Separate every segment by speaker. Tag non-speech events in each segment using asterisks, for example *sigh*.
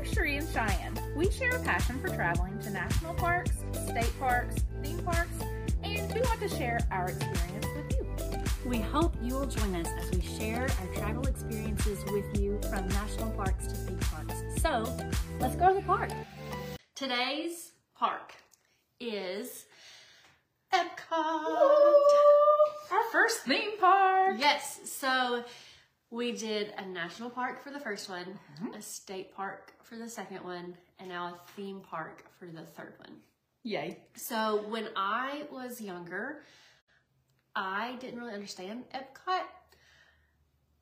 Speaker 1: We're Sheree and Cheyenne. We share a passion for traveling to national parks, state parks, theme parks, and we want to share our experience with you.
Speaker 2: We hope you will join us as we share our travel experiences with you from national parks to theme parks. So, let's go to the park. Today's park is Epcot.
Speaker 1: Our first theme park.
Speaker 2: Yes, so we did a national park for the first one, mm-hmm. a state park for the second one, and now a theme park for the third one.
Speaker 1: Yay.
Speaker 2: So when I was younger, I didn't really understand Epcot.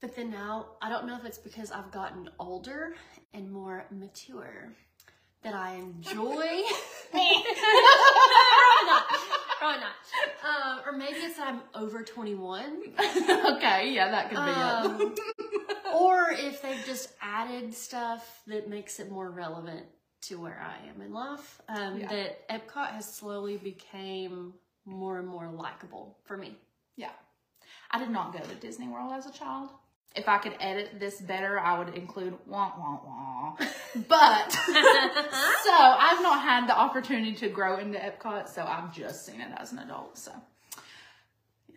Speaker 2: But then now, I don't know if it's because I've gotten older and more mature that I enjoy. *laughs* *laughs* probably not. Uh, or maybe it's that I'm over 21. *laughs*
Speaker 1: okay, yeah, that could be
Speaker 2: Um, *laughs* or if they've just added stuff that makes it more relevant to where I am in life. Um,
Speaker 1: Yeah.
Speaker 2: That Epcot has slowly became more and more likable for me.
Speaker 1: Yeah. I did not go to Disney World as a child. If I could edit this better, I would include wah wah wah. *laughs* But *laughs* so I've not had the opportunity to grow into Epcot, so I've just seen it as an adult. So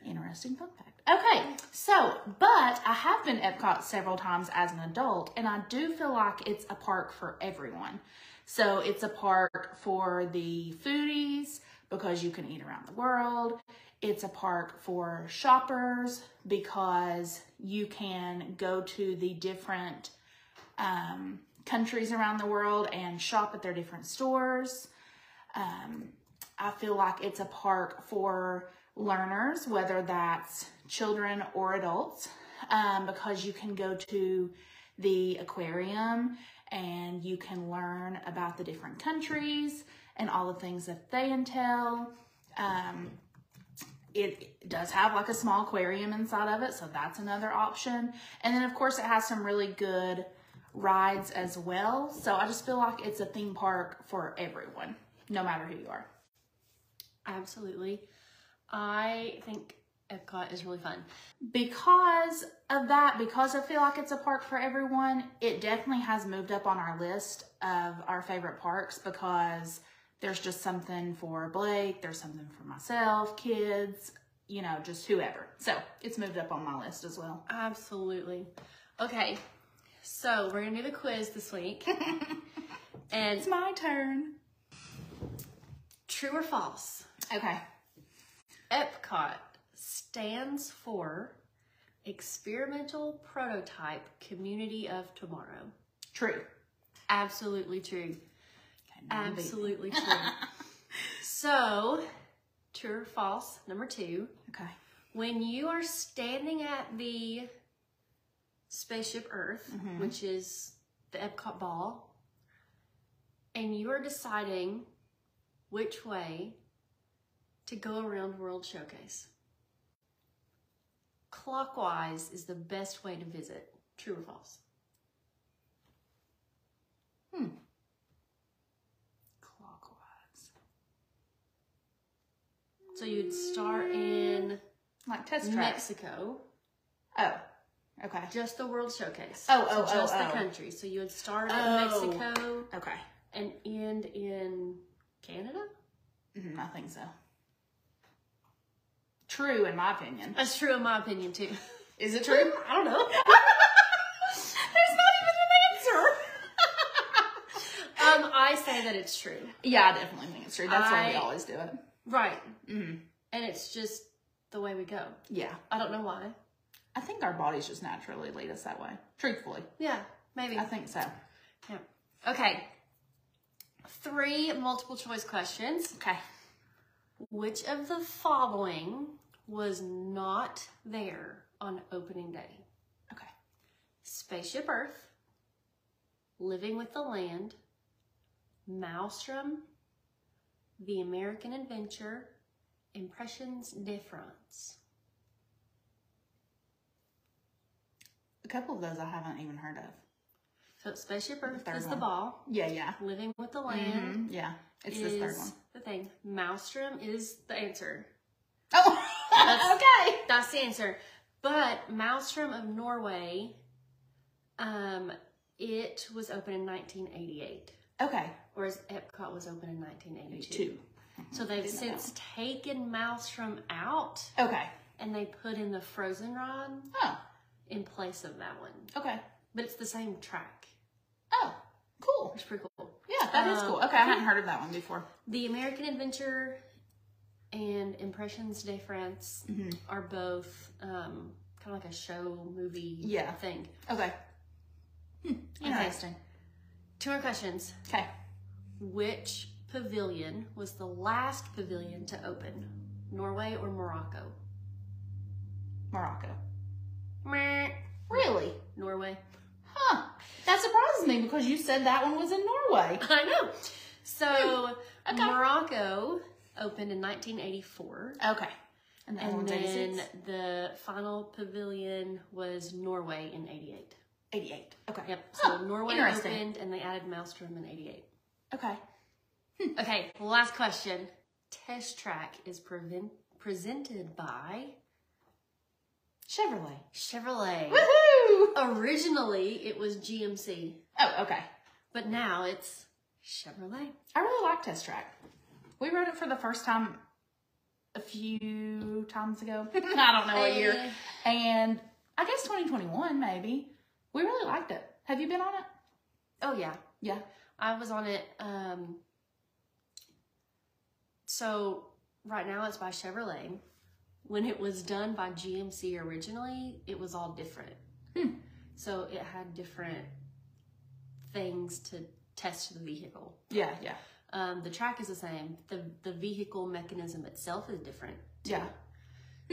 Speaker 1: interesting fun fact. Okay, so but I have been Epcot several times as an adult, and I do feel like it's a park for everyone. So it's a park for the foodies because you can eat around the world. It's a park for shoppers because you can go to the different um, countries around the world and shop at their different stores. Um, I feel like it's a park for learners, whether that's children or adults, um, because you can go to the aquarium and you can learn about the different countries and all the things that they entail. Um, it does have like a small aquarium inside of it, so that's another option. And then, of course, it has some really good rides as well. So I just feel like it's a theme park for everyone, no matter who you are.
Speaker 2: Absolutely. I think Epcot is really fun.
Speaker 1: Because of that, because I feel like it's a park for everyone, it definitely has moved up on our list of our favorite parks because there's just something for Blake, there's something for myself, kids, you know, just whoever. So it's moved up on my list as well.
Speaker 2: Absolutely. Okay, so we're gonna do the quiz this week. *laughs* and
Speaker 1: It's my turn.
Speaker 2: true or false?
Speaker 1: Okay.
Speaker 2: Epcot stands for Experimental Prototype Community of Tomorrow.
Speaker 1: True.
Speaker 2: Absolutely true.
Speaker 1: Okay, now I'm beat.
Speaker 2: Absolutely true. *laughs* so, true or false, number two.
Speaker 1: Okay.
Speaker 2: When you are standing at the Spaceship Earth,
Speaker 1: Mhm.
Speaker 2: which is the Epcot ball, and you are deciding which way to go around World Showcase, clockwise is the best way to visit. True or false?
Speaker 1: Hmm. Clockwise.
Speaker 2: So you'd start in
Speaker 1: Like test track.
Speaker 2: Mexico,
Speaker 1: Oh. Okay.
Speaker 2: just the World Showcase.
Speaker 1: Oh,
Speaker 2: So
Speaker 1: oh, oh,
Speaker 2: just
Speaker 1: oh.
Speaker 2: the country. So you would start in
Speaker 1: Oh.
Speaker 2: Mexico
Speaker 1: Okay.
Speaker 2: and end in Canada.
Speaker 1: Mhm, I think so. True, in my opinion.
Speaker 2: That's true in my opinion too.
Speaker 1: Is it true? *laughs*
Speaker 2: I don't know. *laughs*
Speaker 1: There's not even an answer. *laughs*
Speaker 2: Um, I say that it's true.
Speaker 1: yeah, I definitely think it's true. That's why we always do it.
Speaker 2: Right.
Speaker 1: hmm
Speaker 2: And it's just the way we go.
Speaker 1: Yeah.
Speaker 2: I don't know why.
Speaker 1: I think our bodies just naturally lead us that way. Truthfully.
Speaker 2: Yeah, maybe.
Speaker 1: I think so.
Speaker 2: Yeah. Okay. Three multiple choice questions.
Speaker 1: Okay.
Speaker 2: Which of the following was not there on opening day?
Speaker 1: Okay.
Speaker 2: Spaceship Earth, Living with the Land, Maelstrom, The American Adventure, Impressions de France.
Speaker 1: A couple of those I haven't even heard of.
Speaker 2: So Spaceship Earth
Speaker 1: third
Speaker 2: is the ball.
Speaker 1: Yeah, yeah.
Speaker 2: Living with the Land
Speaker 1: Mhm, Yeah. It's
Speaker 2: is
Speaker 1: this third one.
Speaker 2: the thing. Maelstrom is the answer.
Speaker 1: Oh, *laughs*
Speaker 2: That's-
Speaker 1: okay.
Speaker 2: That's the answer. But Maelstrom of Norway um, It was open in 1988,
Speaker 1: Okay.
Speaker 2: Whereas Epcot was open in 1982.
Speaker 1: Two.
Speaker 2: So they've since taken Maelstrom out
Speaker 1: Okay.
Speaker 2: and they put in the Frozen ride
Speaker 1: Oh.
Speaker 2: in place of that one.
Speaker 1: Okay.
Speaker 2: But it's the same track.
Speaker 1: Oh. Cool.
Speaker 2: It's pretty cool.
Speaker 1: Yeah, that is
Speaker 2: Um,
Speaker 1: cool. Okay, I hadn't heard of that one before.
Speaker 2: The American Adventure and Impressions de France
Speaker 1: Mhm.
Speaker 2: are both um, kind of like a show movie
Speaker 1: Yeah.
Speaker 2: thing.
Speaker 1: Okay. Hmm. Interesting.
Speaker 2: Two more questions.
Speaker 1: Okay.
Speaker 2: Which pavilion was the last pavilion to open? Norway or Morocco?
Speaker 1: Morocco. Really?
Speaker 2: Norway.
Speaker 1: Huh. That surprises me because you said that one was in Norway. *laughs*
Speaker 2: I know. So *laughs*
Speaker 1: Okay.
Speaker 2: Morocco opened in 1984.
Speaker 1: Okay. And
Speaker 2: And then the final pavilion was Norway in 88.
Speaker 1: 88. Okay.
Speaker 2: Yep. So
Speaker 1: Huh,
Speaker 2: Norway opened and they added Maelstrom in 88.
Speaker 1: Okay. Hmm.
Speaker 2: Okay, last question. Test Track is prevent- presented by
Speaker 1: Chevrolet.
Speaker 2: Chevrolet.
Speaker 1: Woohoo!
Speaker 2: Originally, it was GMC,
Speaker 1: Oh, okay.
Speaker 2: but now it's Chevrolet.
Speaker 1: I really like Test Track. We rode it for the first time a few times ago. *laughs* I don't know what year. *laughs* And I guess 2021, maybe. We really liked it. Have you been on it?
Speaker 2: Oh yeah,
Speaker 1: Yeah.
Speaker 2: I was on it. Um, so right now it's by Chevrolet. When it was done by GMC originally, it was all different.
Speaker 1: Hmm.
Speaker 2: So it had different things to test the vehicle.
Speaker 1: Yeah, yeah.
Speaker 2: Um, the track is the same. The the vehicle mechanism itself is different. too.
Speaker 1: Yeah.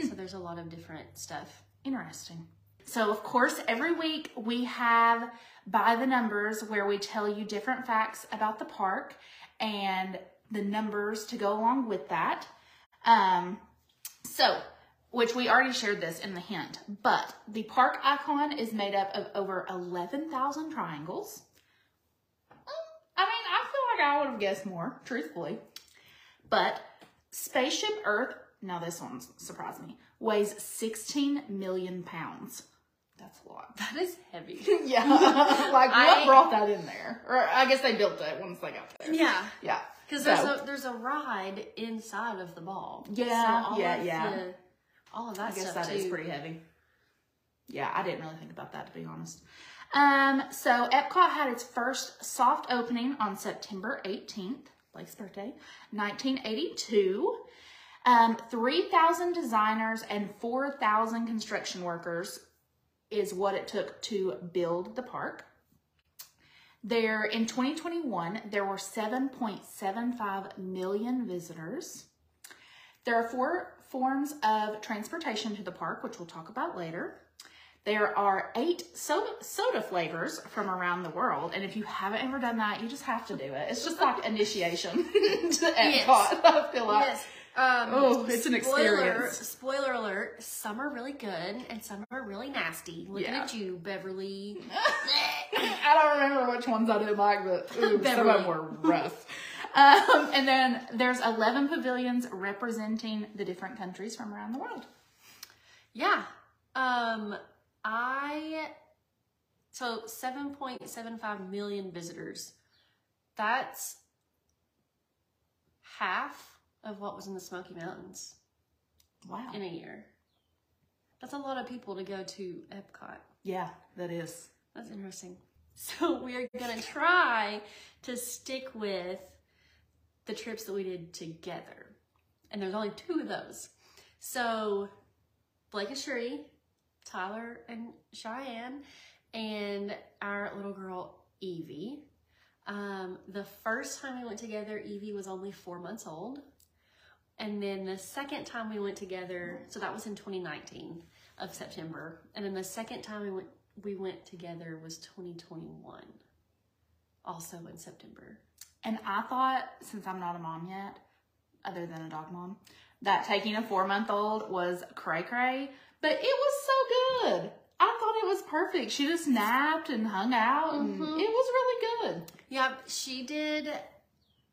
Speaker 2: So there's a lot of different stuff.
Speaker 1: Interesting. So, of course, every week we have by the numbers where we tell you different facts about the park and the numbers to go along with that. Um, so, which we already shared this in the hint, but the park icon is made up of over 11,000 triangles. I mean, I feel like I would have guessed more, truthfully. But Spaceship Earth, now this one surprised me, weighs 16 million pounds. That's a lot.
Speaker 2: That is heavy. *laughs*
Speaker 1: yeah. *laughs* like, what
Speaker 2: I-
Speaker 1: brought that in there? Or I guess they built it once they got there.
Speaker 2: yeah.
Speaker 1: Yeah.
Speaker 2: Because
Speaker 1: So-
Speaker 2: there's a there's a ride inside of the ball.
Speaker 1: Yeah,
Speaker 2: all
Speaker 1: yeah, yeah.
Speaker 2: The, all of that
Speaker 1: I guess that is
Speaker 2: too.
Speaker 1: pretty heavy. Yeah, I didn't really think about that to be honest. Um, so Epcot had its first soft opening on September 18th, Blake's birthday, 1982. Um, 3,000 designers and 4,000 construction workers is what it took to build the park. There in 2021, there were 7.75 million visitors. There are four forms of transportation to the park, which we'll talk about later. There are eight soda, soda flavors from around the world, and if you haven't ever done that, you just have to do it. It's just like initiation *laughs* to Epcot.
Speaker 2: Yes.
Speaker 1: I feel like.
Speaker 2: Yes. Um,
Speaker 1: Oh, it's an
Speaker 2: spoiler,
Speaker 1: experience.
Speaker 2: Spoiler alert: some are really good and some are really nasty. Looking
Speaker 1: Yeah.
Speaker 2: at you, Beverly. *laughs*
Speaker 1: I don't remember which ones I didn't like, but ooh, some of them were rough. *laughs* um, and then there's 11 pavilions representing the different countries from around the world.
Speaker 2: Yeah. Um, I so seven point seven five million visitors. That's half of what was in the Smoky Mountains
Speaker 1: Wow.
Speaker 2: in a year. That's a lot of people to go to Epcot.
Speaker 1: Yeah, that is.
Speaker 2: That's interesting. So *laughs* we are gonna try to stick with the trips that we did together. And there's only two of those. So Blake and Sheree, Tyler and Cheyenne, and our little girl Evie. Um, the first time we went together, Evie was only four months old. And then the second time we went together, so that was in 2019 of September. And then the second time we went we went together was 2021, also in September.
Speaker 1: And I thought, since I'm not a mom yet, other than a dog mom, that taking a four month old was cray cray, but it was so good. I thought it was perfect. She just napped and hung out, and
Speaker 2: Mhm.
Speaker 1: it was really good.
Speaker 2: Yep, she did.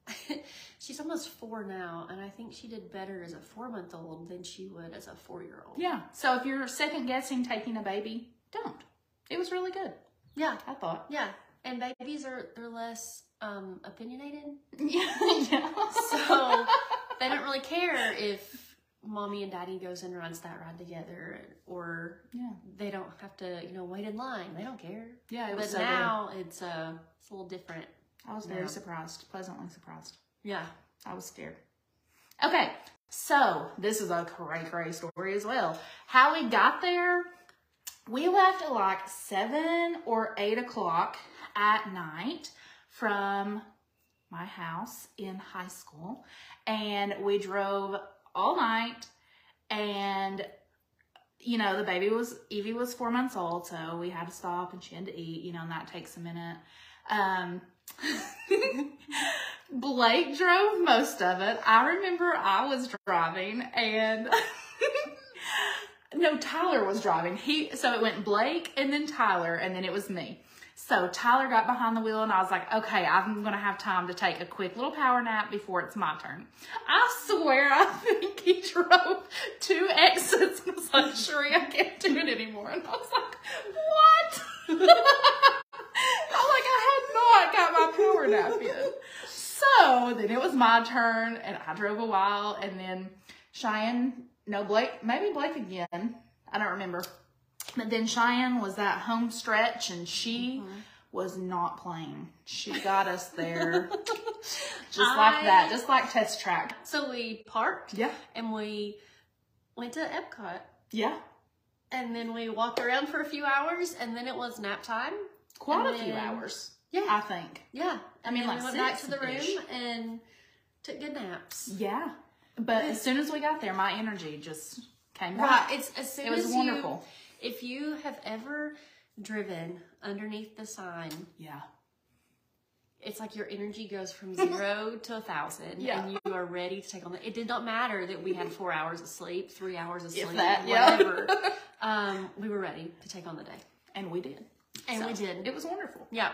Speaker 2: *laughs* she's almost four now, and I think she did better as a four month old than she would as a four year old.
Speaker 1: Yeah. So if you're second guessing taking a baby, don't. It was really good.
Speaker 2: Yeah,
Speaker 1: I thought.
Speaker 2: yeah. And babies are they're less um, opinionated, *laughs*
Speaker 1: Yeah, yeah. *laughs*
Speaker 2: so they don't really care if mommy and daddy goes and runs that ride together, or
Speaker 1: yeah,
Speaker 2: they don't have to you know wait in line. They don't care.
Speaker 1: yeah. It
Speaker 2: But
Speaker 1: was so good.
Speaker 2: now it's uh it's a little different.
Speaker 1: I was very
Speaker 2: Yeah.
Speaker 1: surprised, pleasantly surprised.
Speaker 2: Yeah.
Speaker 1: I was scared. Okay, so this is a cray cray story as well. How we got there, we left at like seven or eight o'clock at night from my house in high school, and we drove all night. And you know, the baby was Evie was four months old, so we had to stop and she had to eat. You know, and that takes a minute. Um, *laughs* Blake drove most of it. I remember I was driving and *laughs* no, Tyler was driving. He so it went Blake and then Tyler and then it was me. So Tyler got behind the wheel and I was like, okay, I'm gonna have time to take a quick little power nap before it's my turn. I swear I *laughs* think he drove two exits and was like, Sheree, I can't do it anymore. And I was like, what? I'm like, I had not got my power nap yet. So then it was my turn and I drove a while and then Cheyenne, no Blake, maybe Blake again. I don't remember. But then Cheyenne was that home stretch and she mm-hmm. was not playing. She got us there *laughs* just like that, just like test track.
Speaker 2: So we parked
Speaker 1: Yeah.
Speaker 2: and we went to Epcot.
Speaker 1: Yeah.
Speaker 2: And then we walked around for a few hours, and then it was nap time.
Speaker 1: Quite a few hours,
Speaker 2: Yeah,
Speaker 1: I think.
Speaker 2: yeah.
Speaker 1: I mean,
Speaker 2: And
Speaker 1: like
Speaker 2: we went back to the room and took good naps.
Speaker 1: Yeah. But as soon as we got there, my energy just came back.
Speaker 2: Right. It's as soon
Speaker 1: It was
Speaker 2: as
Speaker 1: wonderful.
Speaker 2: You, if you have ever driven underneath the sign,
Speaker 1: Yeah.
Speaker 2: it's like your energy goes from *laughs* zero to a thousand,
Speaker 1: Yeah.
Speaker 2: and you are ready to take on the. It did not matter that we had four hours of sleep, three hours of sleep,
Speaker 1: that, yeah.
Speaker 2: whatever. *laughs* um, we were ready to take on the day,
Speaker 1: And we did.
Speaker 2: And
Speaker 1: So,
Speaker 2: we did.
Speaker 1: It was wonderful.
Speaker 2: yeah.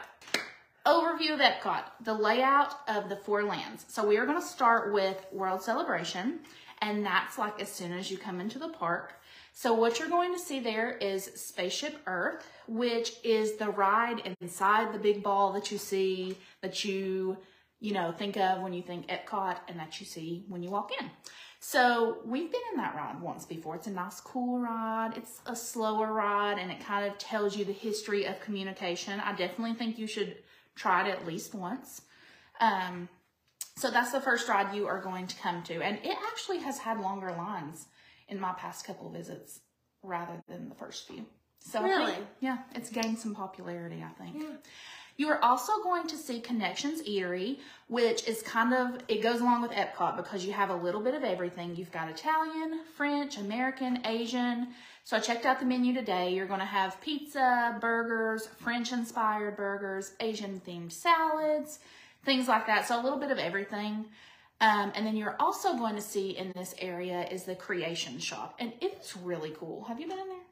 Speaker 1: Overview of Epcot, the layout of the four lands. So we are going to start with World Celebration, and that's like as soon as you come into the park. So what you're going to see there is Spaceship Earth, which is the ride inside the big ball that you see, that you, you know, think of when you think Epcot and that you see when you walk in. So we've been in that rod once before. It's a nice, cool rod. It's a slower rod and it kind of tells you the history of communication. I definitely think you should try it at least once. Um, so that's the first rod you are going to come to. And it actually has had longer lines in my past couple visits rather than the first few. So I think-
Speaker 2: Really?
Speaker 1: yeah, it's gained some popularity, I think.
Speaker 2: Yeah.
Speaker 1: You are also going to see Connections Eatery, which is kind of, it goes along with Epcot because you have a little bit of everything. You've got Italian, French, American, Asian. So I checked out the menu today. You're going to have pizza, burgers, French inspired burgers, Asian themed salads, things like that. So a little bit of everything. Um, and then you're also going to see in this area is the creation shop. And it's really cool. Have you been in there?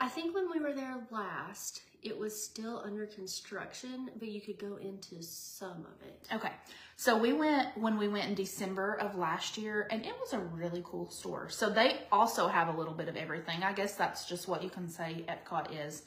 Speaker 2: I think when we were there last, it was still under construction, but you could go into some of it.
Speaker 1: Okay. So we went when we went in December of last year and it was a really cool store. So they also have a little bit of everything. I guess that's just what you can say Epcot is.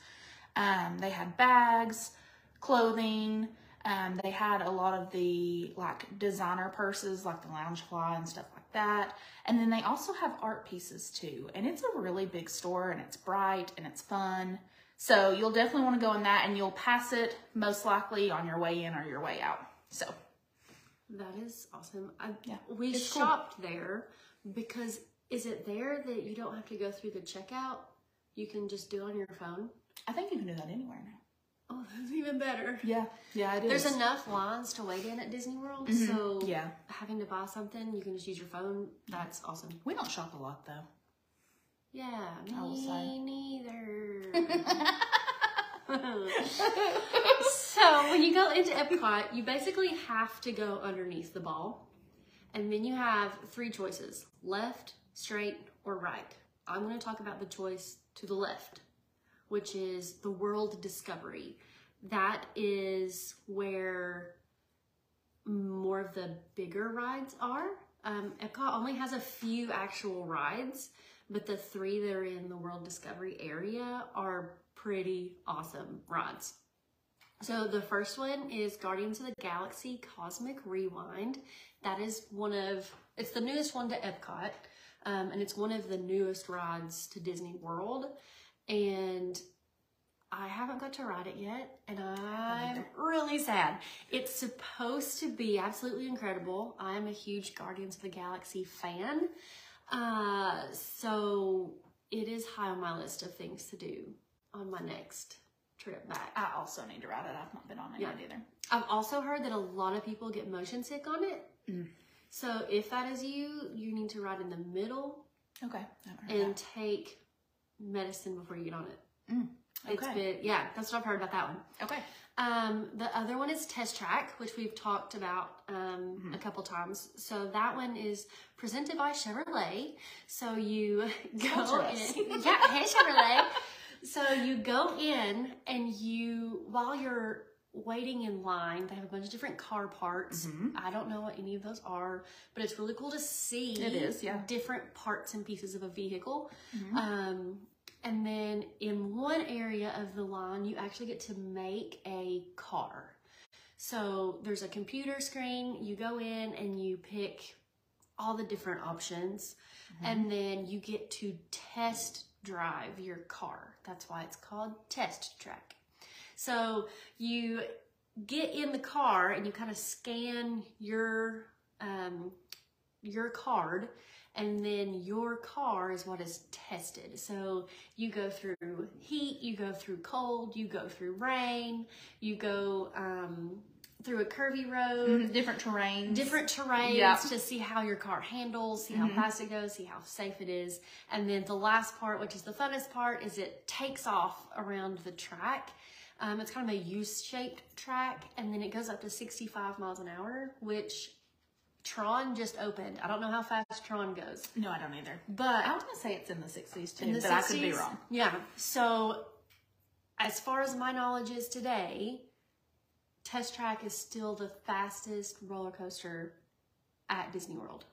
Speaker 1: Um, they had bags, clothing, um, they had a lot of the like designer purses like the Loungefly and stuff like that. And then they also have art pieces too. And it's a really big store and it's bright and it's fun. So you'll definitely want to go in that and you'll pass it most likely on your way in or your way out. So
Speaker 2: That is awesome. I,
Speaker 1: Yeah,
Speaker 2: we
Speaker 1: it's cool.
Speaker 2: shopped there because is it there that you don't have to go through the checkout? You can just do it on your phone.
Speaker 1: I think you can do that anywhere now.
Speaker 2: Oh, *laughs* that's even better.
Speaker 1: Yeah, yeah, it is.
Speaker 2: There's enough lines to wait in at Disney World,
Speaker 1: Mhm.
Speaker 2: so
Speaker 1: Yeah,
Speaker 2: having to buy something, you can just use your phone. That's awesome.
Speaker 1: we don't shop a lot though.
Speaker 2: Yeah,
Speaker 1: I will say.
Speaker 2: me neither. *laughs* so when you go into Epcot, you basically have to go underneath the ball, and then you have three choices: left, straight, or right. I'm going to talk about the choice to the left, which is the World Discovery. That is where more of the bigger rides are. Um, Epcot only has a few actual rides, but the three that are in the World Discovery area are pretty awesome rides. So the first one is Guardians of the Galaxy Cosmic Rewind. That is one of it's the newest one to Epcot, um, and it's one of the newest rides to Disney World. And I haven't got to ride it yet, and I'm *laughs* really sad. It's supposed to be absolutely incredible. I'm a huge Guardians of the Galaxy fan, uh, so it is high on my list of things to do on my next trip back.
Speaker 1: I also need to ride it. I've not been on it
Speaker 2: Yeah.
Speaker 1: yet either.
Speaker 2: I've also heard that a lot of people get motion sick on it.
Speaker 1: Mm.
Speaker 2: So if that is you, you need to ride in the middle
Speaker 1: Okay.
Speaker 2: And take medicine before you get on it.
Speaker 1: Mm,
Speaker 2: It's
Speaker 1: okay.
Speaker 2: been, yeah, that's what I've heard about that one.
Speaker 1: Okay.
Speaker 2: Um, the other one is Test Track, which we've talked about um,
Speaker 1: Mm-hmm.
Speaker 2: a couple times. So that one is presented by Chevrolet. So you *laughs* go in, yeah, hey Chevrolet. so you go in and you, while you're waiting in line, they have a bunch of different car parts. I don't know what any of those are, but it's really cool to see.
Speaker 1: It is, yeah.
Speaker 2: Different parts and pieces of a vehicle.
Speaker 1: Mm-hmm.
Speaker 2: Um, and then in one area of the line, you actually get to make a car. So there's a computer screen, you go in and you pick all the different options, and then you get to test drive your car. That's why it's called Test Track. So you get in the car and you kind of scan your um, your card and then your car is what is tested. So you go through heat, you go through cold, you go through rain, you go um, through a curvy road,
Speaker 1: Mhm, Different terrains.
Speaker 2: different terrains
Speaker 1: Yeah.
Speaker 2: to see how your car handles, see how
Speaker 1: Mhm.
Speaker 2: fast it goes, see how safe it is. And then the last part, which is the funnest part, is it takes off around the track. Um, it's kind of a U-shaped track, and then it goes up to 65 miles an hour, which Tron just opened. I don't know how fast Tron goes,
Speaker 1: No, I don't either.
Speaker 2: but
Speaker 1: I was gonna say it's in the sixties too,
Speaker 2: the
Speaker 1: but I could be
Speaker 2: 60s?
Speaker 1: wrong.
Speaker 2: Yeah. So, as far as my knowledge is today, Test Track is still the fastest roller coaster at Disney World.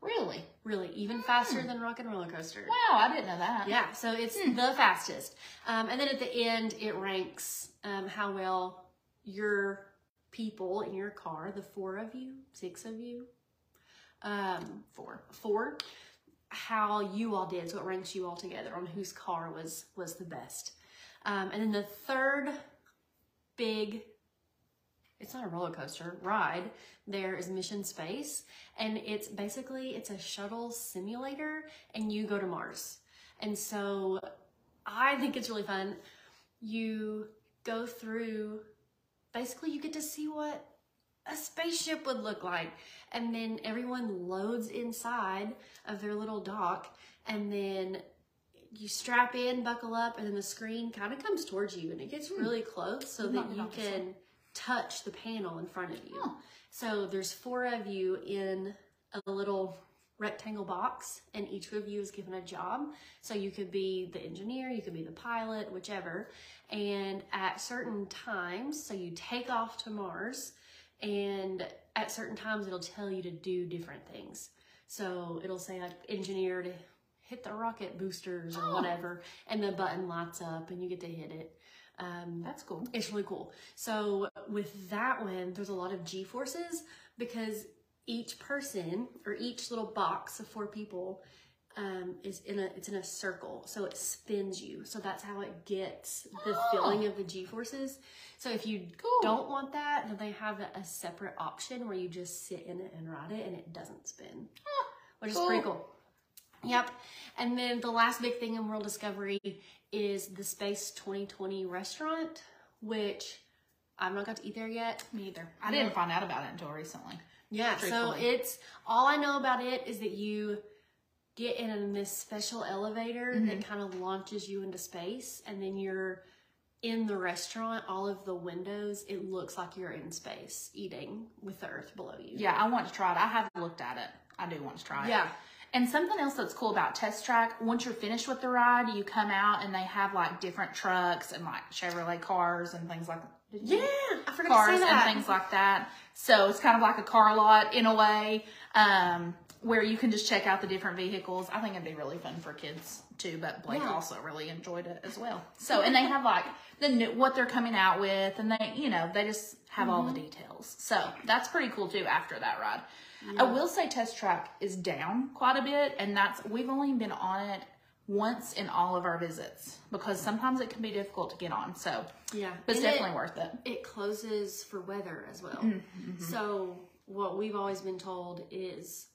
Speaker 1: Really?
Speaker 2: Really, even faster than Rock and Roller Coaster.
Speaker 1: Wow, I didn't know that.
Speaker 2: Yeah, so it's the fastest. Um, and then at the end, it ranks um, how well your people in your car, the four of you, six of you, um,
Speaker 1: Four.
Speaker 2: four, how you all did. So it ranks you all together on whose car was was the best. Um, and then the third big, it's not a roller coaster ride. There is Mission Space, and it's basically it's a shuttle simulator, and you go to Mars. And so I think it's really fun. You go through, basically, you get to see what a spaceship would look like. And then everyone loads inside of their little dock, and then you strap in, buckle up, and then the screen kind of comes towards you and it gets really close so that you can touch the panel in front of you.
Speaker 1: Oh.
Speaker 2: So there's four of you in a little rectangle box, and each of you is given a job. So you could be the engineer, you could be the pilot, whichever. And at certain times, so you take off to Mars, and at certain times it'll tell you to do different things. So it'll say like engineer to hit the rocket boosters or
Speaker 1: Oh.
Speaker 2: whatever, and the button lights up and you get to hit it. Um,
Speaker 1: That's cool.
Speaker 2: it's really cool. So with that one, there's a lot of G forces because each person or each little box of four people um, is in a it's in a circle, so it spins you. So that's how it gets the
Speaker 1: Oh.
Speaker 2: feeling of the G forces. So if you
Speaker 1: Cool.
Speaker 2: don't want that, then they have a, separate option where you just sit in it and ride it, and it doesn't spin, which is pretty
Speaker 1: cool.
Speaker 2: cool. Yep. And then the last big thing in World Discovery is the Space 2020 restaurant, which I've not got to eat there yet.
Speaker 1: Me either. I didn't find out about it until recently.
Speaker 2: Yeah, so it's all I know about it is that you get in this special elevator that mm-hmm. kind of launches you into space, and then you're in the restaurant. All of the windows, it looks like you're in space eating with the Earth below you.
Speaker 1: Yeah, I want to try it. I haven't looked at it. I do want to try it.
Speaker 2: Yeah.
Speaker 1: And something else that's cool about Test Track, once you're finished with the ride, you come out and they have like different trucks and like Chevrolet cars and things like
Speaker 2: Yeah, I forgot
Speaker 1: cars
Speaker 2: to say
Speaker 1: and things like that. So it's kind of like a car lot in a way. Um, where you can just check out the different vehicles. I think it'd be really fun for kids too, but Blake
Speaker 2: Yeah.
Speaker 1: also really enjoyed it as well. So, and they have like the new, what they're coming out with and they, you know, they just have all
Speaker 2: Mm-hmm.
Speaker 1: the details. So that's pretty cool too after that ride. I will say Test Track is down quite a bit and that's, we've only been on it once in all of our visits because sometimes it can be difficult to get on. So,
Speaker 2: Yeah.
Speaker 1: but it's
Speaker 2: And it-
Speaker 1: definitely worth it.
Speaker 2: it closes for weather as well.
Speaker 1: Mm-hmm,
Speaker 2: So what we've always been told is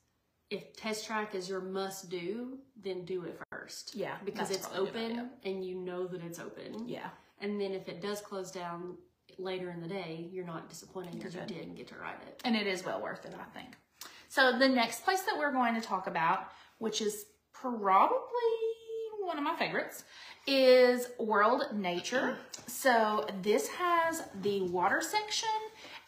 Speaker 2: if test track is your must do, then do it first.
Speaker 1: Yeah,
Speaker 2: Because it's
Speaker 1: probably a good
Speaker 2: open and you know that it's open.
Speaker 1: Yeah.
Speaker 2: And then if it does close down later in the day, you're not disappointed because you didn't get to ride it.
Speaker 1: and it is well worth it, I think. So the next place that we're going to talk about, which is probably one of my favorites, is World Nature. So this has the water section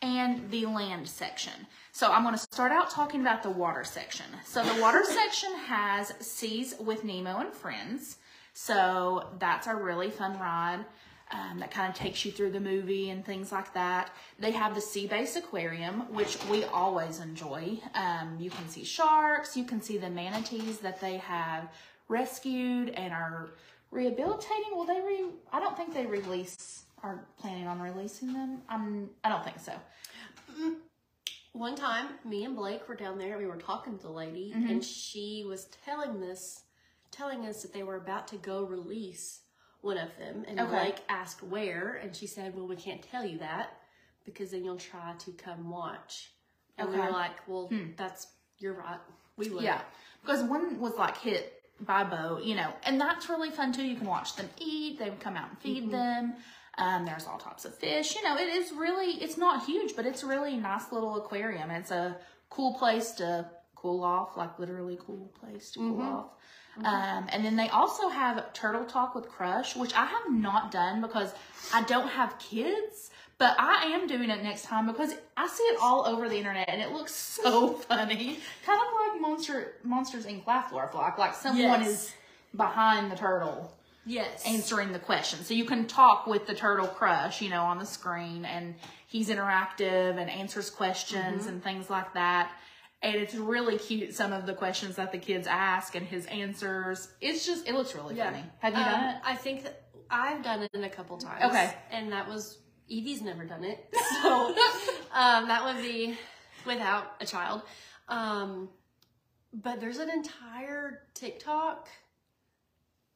Speaker 1: and the land section. So I'm going to start out talking about the water section. So the water *laughs* section has Seas with Nemo and Friends. So that's a really fun ride um, that kind of takes you through the movie and things like that. They have the Sea Base Aquarium, which we always enjoy. Um, you can see sharks, you can see the manatees that they have rescued and are rehabilitating. Will they re? I don't think they release. Are planning on releasing them? I'm. I don't think so.
Speaker 2: One time, me and Blake were down there. We were talking to the lady,
Speaker 1: Mm-hmm.
Speaker 2: and she was telling this, telling us that they were about to go release one of them. And
Speaker 1: Okay.
Speaker 2: Blake asked where, and she said, "Well, we can't tell you that because then you'll try to come watch." And we
Speaker 1: Okay. Hmm.
Speaker 2: were like, "Well, that's you're right. We would."
Speaker 1: Yeah, because one was like hit by boat, you know, and that's really fun too. You can watch them eat. They would come out and feed them. Um, there's all types of fish. You know, it is really. It's not huge, but it's a really nice little aquarium. It's a cool place to cool off, like literally cool place to cool off. Um, and then they also have Turtle Talk with Crush, which I have not done because I don't have kids. But I am doing it next time because I see it all over the internet and it looks *laughs* so funny. Kind of like Monster Monsters Inc. Laugh Floor Flock. Like someone
Speaker 2: Yes.
Speaker 1: is behind the turtle
Speaker 2: Yes.
Speaker 1: answering the question. So you can talk with the turtle crush, you know, on the screen and he's interactive and answers questions
Speaker 2: Mm-hmm.
Speaker 1: and things like that. And it's really cute some of the questions that the kids ask and his answers. It's just it looks really funny. Have you
Speaker 2: Um,
Speaker 1: done it?
Speaker 2: I think that I've done it a couple times.
Speaker 1: Okay.
Speaker 2: And that was Evie's never done it, *laughs* so um, that would be without a child. Um, but there's an entire TikTok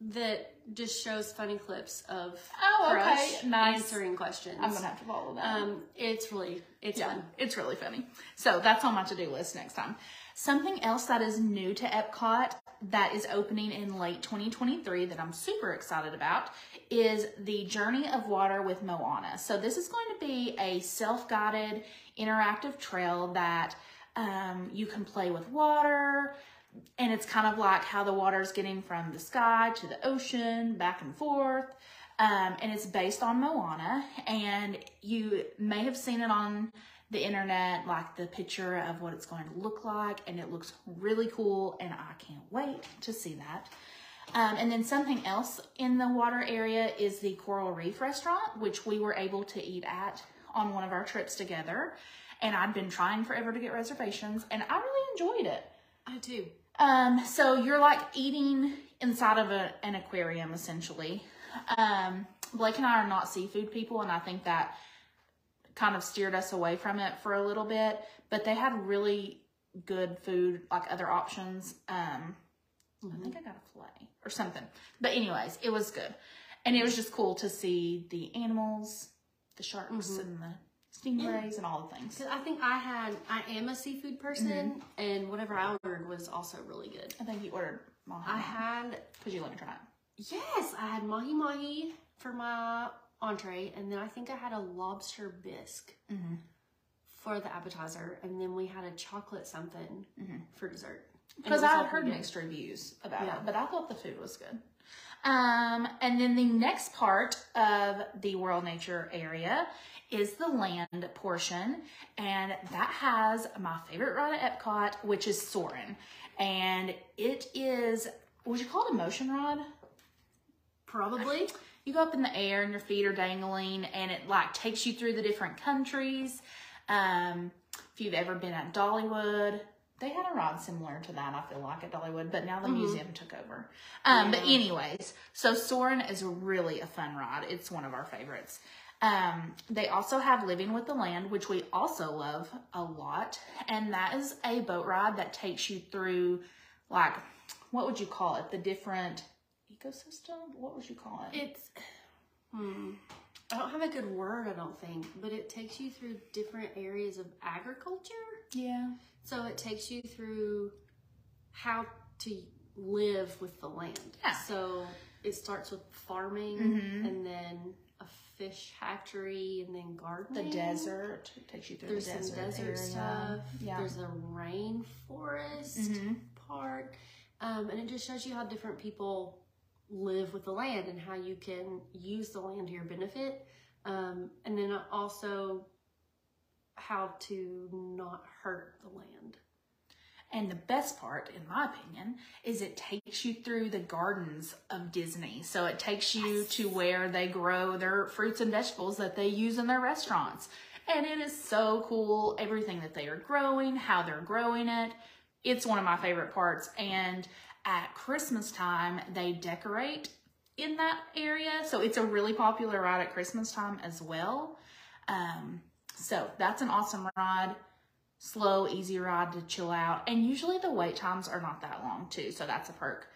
Speaker 2: that just shows funny clips of
Speaker 1: Oh, okay. Nice.
Speaker 2: answering questions.
Speaker 1: I'm gonna have to follow that.
Speaker 2: Um, it's really it's
Speaker 1: Yeah,
Speaker 2: fun.
Speaker 1: it's really funny. So that's on my to-do list next time. Something else that is new to Epcot that is opening in late 2023 that I'm super excited about is the Journey of Water with Moana. So this is going to be a self-guided interactive trail that um, you can play with water and it's kind of like how the water is getting from the sky to the ocean back and forth um, and it's based on moana and you may have seen it on the internet like the picture of what it's going to look like and it looks really cool and i can't wait to see that um, and then something else in the water area is the coral reef restaurant which we were able to eat at on one of our trips together and i'd been trying forever to get reservations and i really enjoyed it
Speaker 2: I do.
Speaker 1: um, so you're like eating inside of a, an aquarium essentially. Um, Blake and I are not seafood people, and I think that kind of steered us away from it for a little bit. But they had really good food, like other options. Um, I think I got a fillet or something. But anyways, it was good, and it was just cool to see the animals, the sharks, and the stingrays, and all the things.
Speaker 2: I think I had I am a seafood person,
Speaker 1: Mm-hmm.
Speaker 2: and whatever I ordered was also really good.
Speaker 1: I think you ordered mahi
Speaker 2: I had
Speaker 1: Could you let me try it.
Speaker 2: Yes, I had mahi mahi for my entree, and then I think I had a lobster bisque
Speaker 1: Mm-hmm.
Speaker 2: for the appetizer, and then we had a chocolate something for dessert.
Speaker 1: Because I had heard
Speaker 2: good.
Speaker 1: mixed reviews about
Speaker 2: Yeah.
Speaker 1: it, but I thought the food was good. Um, and then the next part of the World Nature area is the land portion, and that has my favorite ride at Epcot, which is Soarin', and it is would you call it a motion ride?
Speaker 2: Probably.
Speaker 1: You go up in the air and your feet are dangling and it like takes you through the different countries um if you've ever been at dollywood they had a ride similar to that, I feel like, at Dollywood, but now the
Speaker 2: Mhm.
Speaker 1: museum took over. Um, But anyways, so Soarin' is really a fun ride. It's one of our favorites. Um, they also have Living with the Land, which we also love a lot. And that is a boat ride that takes you through, like, what would you call it? The different ecosystem? What would you call it?
Speaker 2: It's, hmm, I don't have a good word, I don't think, but it takes you through different areas of agriculture.
Speaker 1: yeah.
Speaker 2: So it takes you through how to live with the land.
Speaker 1: Yeah.
Speaker 2: So it starts with farming
Speaker 1: Mhm.
Speaker 2: and then a fish hatchery and then gardening.
Speaker 1: The desert takes you through
Speaker 2: There's
Speaker 1: the desert.
Speaker 2: some desert stuff.
Speaker 1: Yeah.
Speaker 2: There's a rainforest
Speaker 1: Mhm.
Speaker 2: part. Um, and it just shows you how different people live with the land and how you can use the land to your benefit. Um, and then also how to not hurt the land.
Speaker 1: And the best part, in my opinion, is it takes you through the gardens of Disney. So it takes you to where they grow their fruits and vegetables that they use in their restaurants. And it is so cool, everything that they are growing, how they're growing it. It's one of my favorite parts. And at Christmas time, they decorate in that area. So it's a really popular ride at Christmas time as well. Um, so that's an awesome ride slow, easy ride to chill out. And usually the wait times are not that long too, so that's a perk.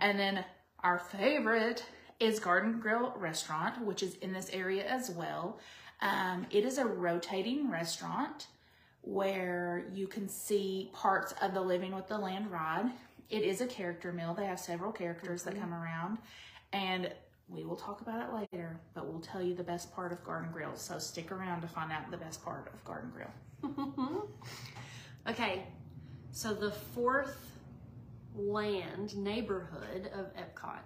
Speaker 1: And then our favorite is Garden Grill Restaurant, which is in this area as well. Um, it is a rotating restaurant where you can see parts of the Living with the Land ride. It is a character meal. They have several characters that mhm. come around, and we will talk about it later, but we'll tell you the best part of Garden Grill. So stick around to find out the best part of Garden Grill. *laughs*
Speaker 2: okay, so the fourth land neighborhood of Epcot.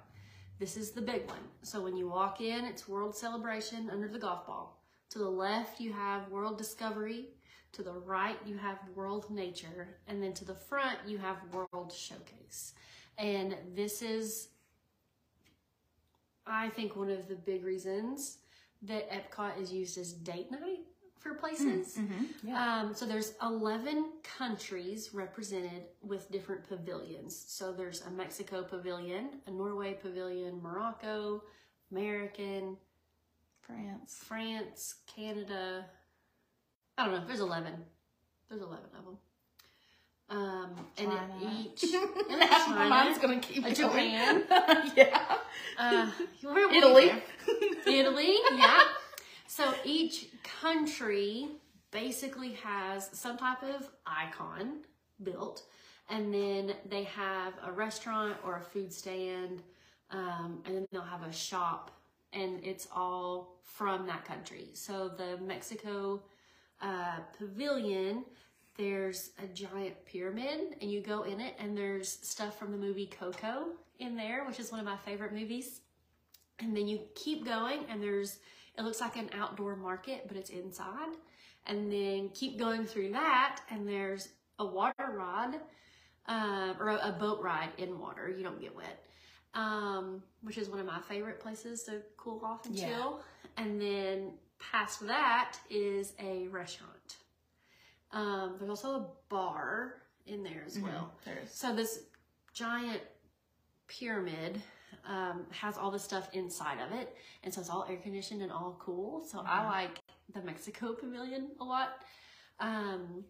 Speaker 2: This is the big one. So when you walk in, it's World Celebration under the golf ball. To the left, you have World Discovery. To the right, you have World Nature. And then to the front, you have World Showcase. And this is, I think, one of the big reasons that Epcot is used as date night for places.
Speaker 1: Yeah.
Speaker 2: Um, so there's 11 countries represented with different pavilions. So there's a Mexico pavilion, a Norway pavilion, Morocco, American,
Speaker 1: France.
Speaker 2: France, Canada. I don't know. There's 11. There's 11 of them. Um, and each *laughs*
Speaker 1: and *laughs*
Speaker 2: China,
Speaker 1: gonna keep.
Speaker 2: Japan. *laughs*
Speaker 1: yeah.
Speaker 2: uh,
Speaker 1: Italy.
Speaker 2: Italy, yeah. So each country basically has some type of icon built, and then they have a restaurant or a food stand, um, and then they'll have a shop, and it's all from that country. So the Mexico uh, pavilion. There's a giant pyramid, and you go in it, and there's stuff from the movie Coco in there, which is one of my favorite movies. And then you keep going, and there's, it looks like an outdoor market, but it's inside. And then keep going through that, and there's a water rod, uh, or a, a boat ride in water. You don't get wet, um, which is one of my favorite places to cool off and
Speaker 1: Yeah.
Speaker 2: chill. And then past that is a restaurant. Um, there's also a bar in there as well.
Speaker 1: There's
Speaker 2: So this giant pyramid um, has all the stuff inside of it, and so it's all air conditioned and all cool. So I
Speaker 1: Mhm.
Speaker 2: like the Mexico Pavilion a lot. Um,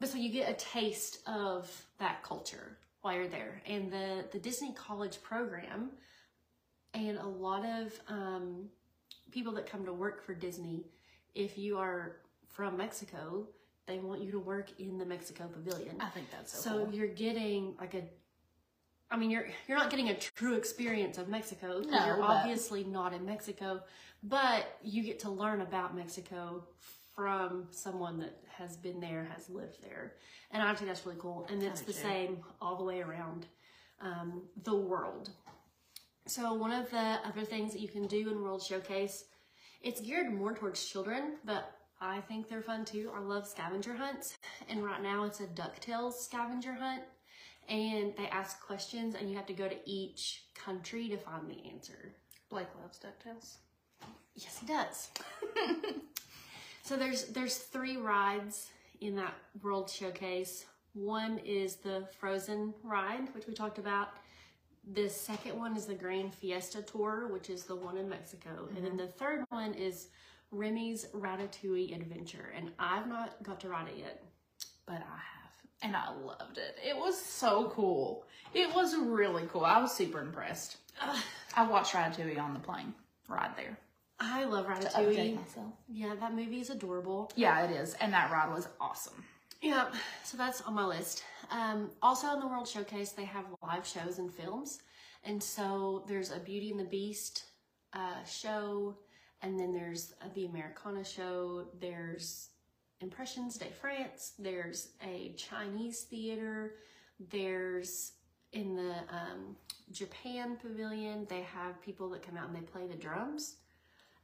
Speaker 2: but so you get a taste of that culture while you're there, and the the Disney College program, and a lot of um, people that come to work for Disney, if you are from Mexico, they want you to work in the Mexico Pavilion.
Speaker 1: I think that's so,
Speaker 2: So
Speaker 1: cool.
Speaker 2: you're getting like a, I mean, you're you're not getting a true experience of Mexico because
Speaker 1: No,
Speaker 2: you're obviously not in Mexico, but you get to learn about Mexico from someone that has been there, has lived there, and I think that's really cool. And it's the
Speaker 1: too.
Speaker 2: same all the way around um, the world. So one of the other things that you can do in World Showcase, it's geared more towards children, but I think they're fun too. I love scavenger hunts, and right now it's a Ducktales scavenger hunt, and they ask questions, and you have to go to each country to find the answer.
Speaker 1: Blake loves DuckTales.
Speaker 2: Yes, he does. *laughs* so there's there's three rides in that World Showcase. One is the Frozen ride, which we talked about. The second one is the Grand Fiesta Tour, which is the one in Mexico. And then mm-hmm. the third one is Remy's Ratatouille Adventure. And I've not got to ride it yet.
Speaker 1: but I have. And I loved it. It was so cool. It was really cool. I was super impressed.
Speaker 2: Ugh, *sighs*
Speaker 1: I watched Ratatouille on the plane ride there.
Speaker 2: I love Ratatouille.
Speaker 1: myself.
Speaker 2: Yeah, that movie is adorable.
Speaker 1: Yeah, it is. And that ride was awesome.
Speaker 2: Yeah, so that's on my list. Um, also on the World Showcase, they have live shows and films. And so there's a Beauty and the Beast uh, show, and then there's the Americana show, there's Impressions de France, there's a Chinese theater, there's in the um, Japan pavilion, they have people that come out and they play the drums.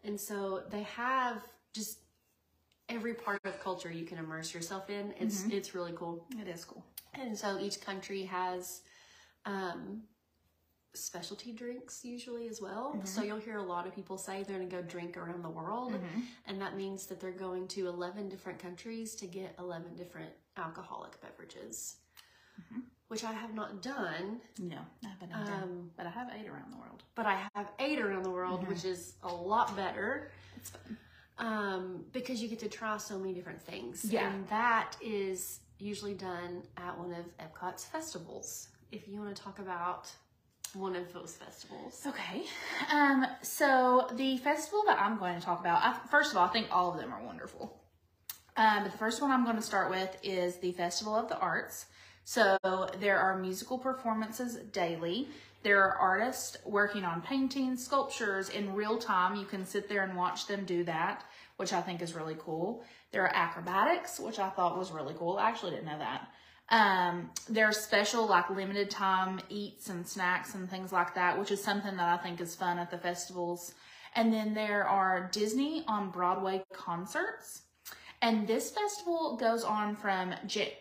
Speaker 2: And so they have just every part of culture you can immerse yourself in. It's mm-hmm. it's really cool.
Speaker 1: It is cool.
Speaker 2: And so each country has um, specialty drinks usually as well. Mm-hmm. So you'll hear a lot of people say they're going to go drink around the world, mm-hmm. and that means that they're going to 11 different countries to get 11 different alcoholic beverages, which I have not done,
Speaker 1: No, I haven't.
Speaker 2: Um,
Speaker 1: but I have eight around the world.
Speaker 2: but I have eight around the world, which is a lot better.
Speaker 1: It's fun.
Speaker 2: Um, because you get to try so many different things.
Speaker 1: Yeah.
Speaker 2: And that is usually done at one of Epcot's festivals. If you want to talk about one of those festivals.
Speaker 1: Okay. Um, so the festival that I'm going to talk about, I, first of all, I think all of them are wonderful. Um, but the first one I'm going to start with is the Festival of the Arts. So there are musical performances daily. There are artists working on paintings, sculptures in real time. You can sit there and watch them do that, which I think is really cool. There are acrobatics, which I thought was really cool. I actually didn't know that. Um, there are special like limited time eats and snacks and things like that, which is something that I think is fun at the festivals. And then there are Disney on Broadway concerts. And this festival goes on from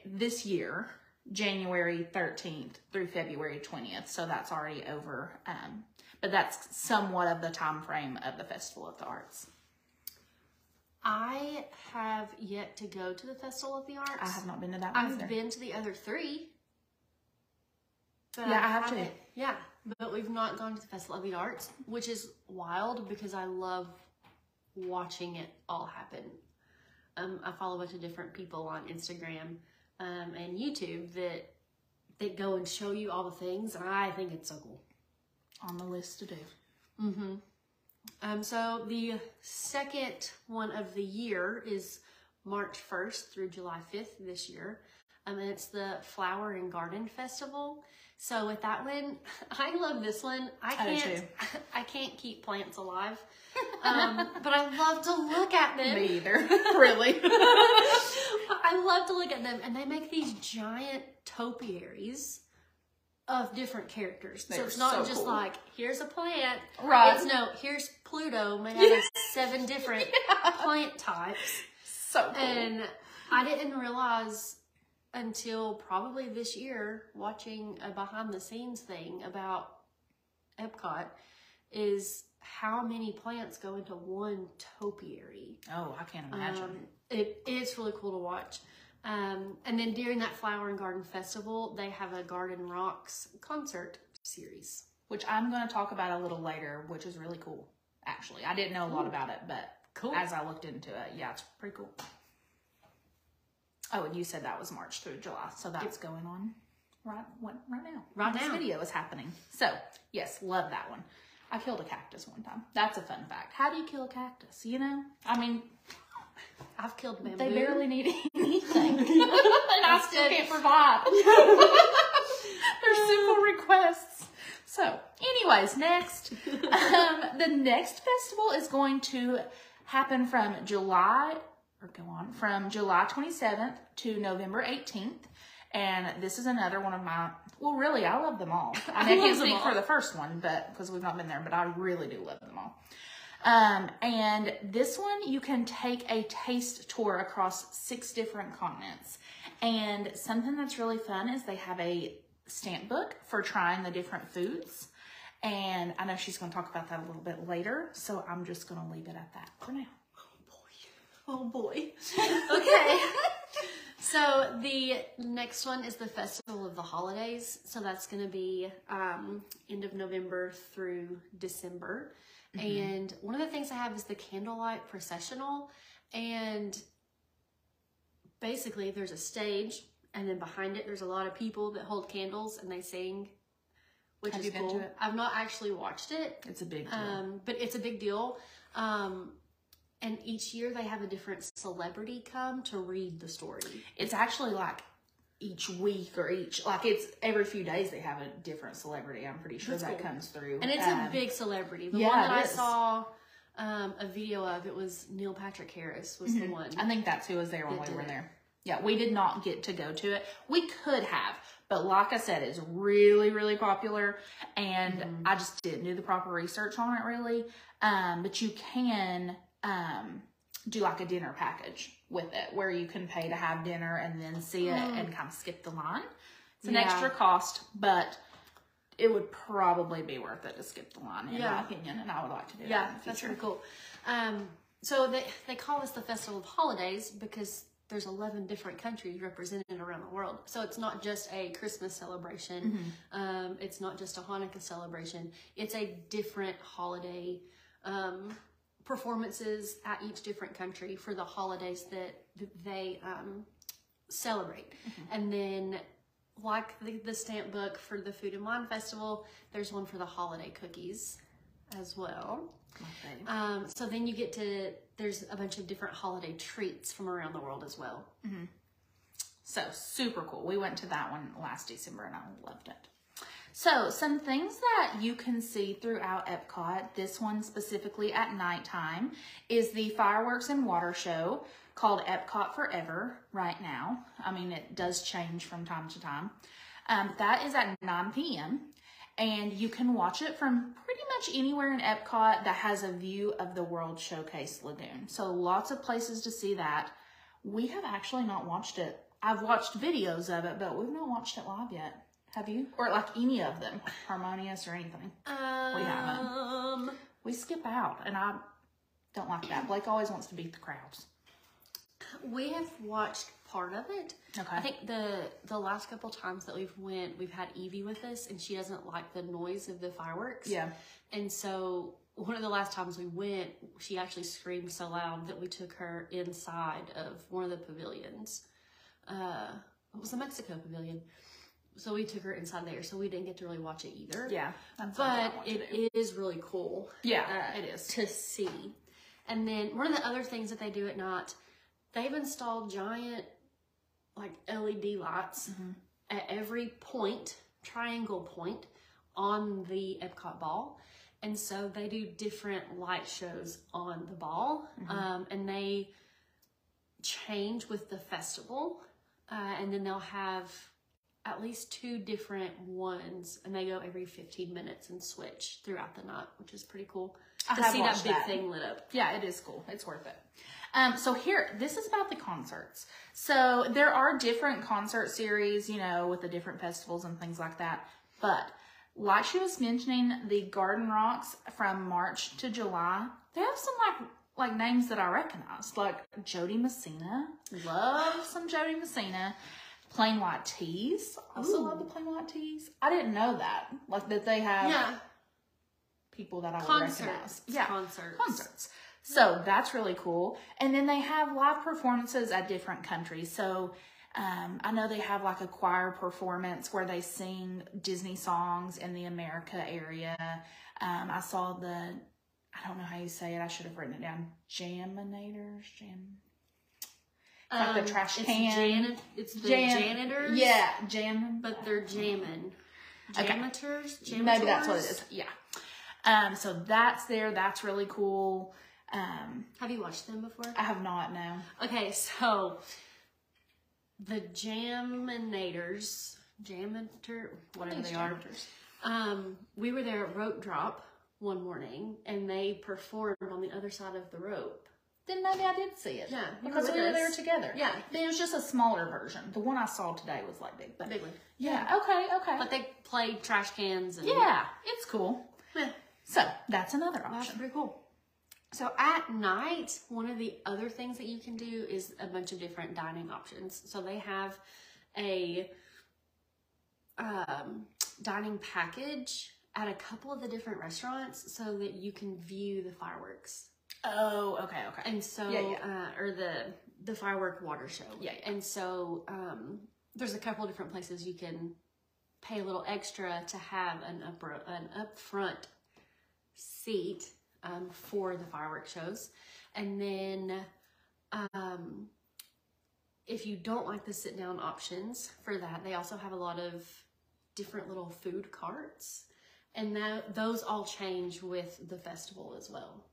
Speaker 1: this year, January 13th through February 20th. So that's already over. Um, but that's somewhat of the time frame of the Festival of the Arts.
Speaker 2: I have yet to go to the Festival of the Arts.
Speaker 1: I have not been to that one
Speaker 2: I've
Speaker 1: either.
Speaker 2: been to the other three. But
Speaker 1: Yeah, I have too.
Speaker 2: haven't- Yeah, but we've not gone to the Festival of the Arts, which is wild because I love watching it all happen. Um, I follow a bunch of different people on Instagram um, and YouTube that that go and show you all the things, and I think it's so cool.
Speaker 1: on the list to do.
Speaker 2: Mm-hmm. Um, so the second one of the year is March 1st through July 5th this year. Um, and it's the Flower and Garden Festival. So with that one, *laughs* I love this one. I can't, *laughs* I can't keep plants alive, um, *laughs* but I love to look at them.
Speaker 1: Me either, really.
Speaker 2: I love to look at them, and they make these giant topiaries of different characters. so
Speaker 1: They're
Speaker 2: it's not
Speaker 1: so
Speaker 2: just
Speaker 1: cool.
Speaker 2: like here's a plant.
Speaker 1: Right.
Speaker 2: It's no, here's Pluto made out of seven different plant types,
Speaker 1: so cool.
Speaker 2: and I didn't realize until probably this year watching a behind the scenes thing about Epcot is how many plants go into one topiary.
Speaker 1: oh, I can't imagine.
Speaker 2: Um, it, it's really cool to watch. Um, and then during that Flower and Garden Festival, they have a Garden Rocks concert series.
Speaker 1: which I'm going to talk about a little later, which is really cool. Actually, I didn't know a lot about it, but
Speaker 2: Cool.
Speaker 1: as I looked into it, yeah, it's pretty cool. Oh, and you said that was March through July, so that's going on right what, right now.
Speaker 2: Right
Speaker 1: This
Speaker 2: now.
Speaker 1: This video is happening. So yes, love that one. I killed a cactus one time. That's a fun fact. How do you kill a cactus? You know, I mean, *laughs*
Speaker 2: I've killed bamboo.
Speaker 1: they barely need *laughs* anything, and *laughs* I still can't provide. They're simple requests. So, anyways, next, um, the next festival is going to happen from July, or go on, from July 27th to November 18th. And this is another one of my, well, really, I love them all. I, *laughs* mean, I
Speaker 2: love
Speaker 1: can't
Speaker 2: them
Speaker 1: speak for the first one, but because we've not been there, but I really do love them all. Um, and this one, you can take a taste tour across six different continents. And something that's really fun is they have a stamp book for trying the different foods. And I know she's going to talk about that a little bit later, so I'm just going to leave it at that for now.
Speaker 2: Oh boy. *laughs* okay. so the next one is the Festival of the Holidays. So that's going to be um, end of November through December. And one of the things I have is the candlelight processional. And basically, there's a stage, and then behind it, there's a lot of people that hold candles and they sing, which
Speaker 1: Have
Speaker 2: is
Speaker 1: you been to
Speaker 2: cool. I've not actually watched it,
Speaker 1: It's a big deal.
Speaker 2: um, but it's a big deal. Um, and each year they have a different celebrity come to read the story.
Speaker 1: it's actually like each week or each like it's every few days they have a different celebrity. I'm pretty sure
Speaker 2: That's
Speaker 1: that
Speaker 2: cool.
Speaker 1: comes through.
Speaker 2: And it's
Speaker 1: Um,
Speaker 2: a big celebrity. The
Speaker 1: yeah,
Speaker 2: one that I saw um, a video of, it was Neil Patrick Harris was the one.
Speaker 1: I think that's who was there when we were
Speaker 2: it.
Speaker 1: there. Yeah, we did not get to go to it. We could have, but like I said, it's really, really popular, and
Speaker 2: Mm-hmm.
Speaker 1: I just didn't do the proper research on it really. Um, but you can um, do like a dinner package with it, where you can pay to have dinner and then see it and kind of skip the line. It's an
Speaker 2: Mm. Yeah.
Speaker 1: extra cost, but it would probably be worth it to skip the line, in my opinion. And I would like to do that
Speaker 2: Yeah, that's pretty cool. Um, so they they call this the Festival of Holidays because there's 11 different countries represented around the world. So it's not just a Christmas celebration. Um, it's not just a Hanukkah celebration. It's a different holiday um, performances at each different country for the holidays that, they um, celebrate. And then, like the, the stamp book for the Food and Wine Festival, there's one for the holiday cookies as well. Um, so then you get to, there's a bunch of different holiday treats from around the world as well.
Speaker 1: So super cool. We went to that one last December and I loved it. So some things that you can see throughout Epcot, this one specifically at nighttime, is the fireworks and water show called Epcot Forever right now. I mean, it does change from time to time. Um, that is at 9 p.m. And you can watch it from pretty much anywhere in Epcot that has a view of the World Showcase Lagoon. So lots of places to see that. We have actually not watched it. I've watched videos of it, but we've not watched it live yet. Have you? Or like any of them, Harmonious or anything. We haven't.
Speaker 2: Um,
Speaker 1: We skip out, and I don't like that. Blake always wants to beat the crowds.
Speaker 2: we have watched part of it.
Speaker 1: Okay.
Speaker 2: I think the the last couple times that we've went, we've had Evie with us, and she doesn't like the noise of the fireworks.
Speaker 1: Yeah.
Speaker 2: And so one of the last times we went, she actually screamed so loud that we took her inside of one of the pavilions. Uh, it was the Mexico pavilion. So we took her inside there, so we didn't get to really watch it either.
Speaker 1: Yeah. That's something I
Speaker 2: But
Speaker 1: want to
Speaker 2: it
Speaker 1: do.
Speaker 2: really cool.
Speaker 1: Yeah,
Speaker 2: uh,
Speaker 1: it is.
Speaker 2: to see. And then one of the other things that they do at night, they've installed giant like LED lights
Speaker 1: Mm-hmm.
Speaker 2: at every point, triangle point on the Epcot ball. And so they do different light shows on the ball.
Speaker 1: Mm-hmm.
Speaker 2: Um, and they change with the festival. Uh, and then they'll have at least two different ones and they go every 15 minutes and switch throughout the night, which is pretty cool
Speaker 1: I
Speaker 2: to see that big
Speaker 1: that.
Speaker 2: thing lit up.
Speaker 1: Yeah, it is cool. It's worth it. Um, so here, this is about the concerts. So there are different concert series, you know, with the different festivals and things like that. But like she was mentioning, the Garden Rocks from March to July, they have some like like names that I recognize, like Jo Dee Messina. Love some Jo Dee Messina. Plain White T's. I also love the Plain White T's. I didn't know that. Like that they have
Speaker 2: Yeah,
Speaker 1: people that I would recognize. Yeah
Speaker 2: concerts.
Speaker 1: concerts. So that's really cool. And then they have live performances at different countries. So um, I know they have like a choir performance where they sing Disney songs in the America area. Um, I saw the, I don't know how you say it. I should have written it down. Jaminators, jam, like the trash
Speaker 2: Um, it's
Speaker 1: can.
Speaker 2: Janet, it's the
Speaker 1: jam,
Speaker 2: janitors.
Speaker 1: Yeah, jam.
Speaker 2: but they're jamming.
Speaker 1: Okay.
Speaker 2: Janitors.
Speaker 1: Maybe that's what it
Speaker 2: Janitors?
Speaker 1: is. Yeah. Um, so that's there. That's really cool. Um,
Speaker 2: Have you watched them before?
Speaker 1: I have not no.
Speaker 2: Okay, so the Jaminators, Janitor, whatever they are. Um, we were there at Rope Drop one morning, and they performed on the other side of the rope.
Speaker 1: Then maybe I did see it.
Speaker 2: Yeah,
Speaker 1: because we were there together.
Speaker 2: Yeah.
Speaker 1: Then it was just a smaller version. The one I saw today was like big, but
Speaker 2: Big one.
Speaker 1: yeah. Okay. Okay.
Speaker 2: But they played trash cans and
Speaker 1: yeah, it's cool.
Speaker 2: Yeah,
Speaker 1: So that's another
Speaker 2: that's
Speaker 1: option.
Speaker 2: pretty cool. So at night, one of the other things that you can do is a bunch of different dining options. So they have a um, dining package at a couple of the different restaurants so that you can view the fireworks.
Speaker 1: Oh, okay, okay.
Speaker 2: And so,
Speaker 1: Yeah, yeah.
Speaker 2: Uh, or the the firework water show.
Speaker 1: Yeah, yeah.
Speaker 2: And so, um, there's a couple different places you can pay a little extra to have an up an upfront seat um, for the firework shows, and then um, if you don't like the sit down options for that, they also have a lot of different little food carts, and that those all change with the festival as well.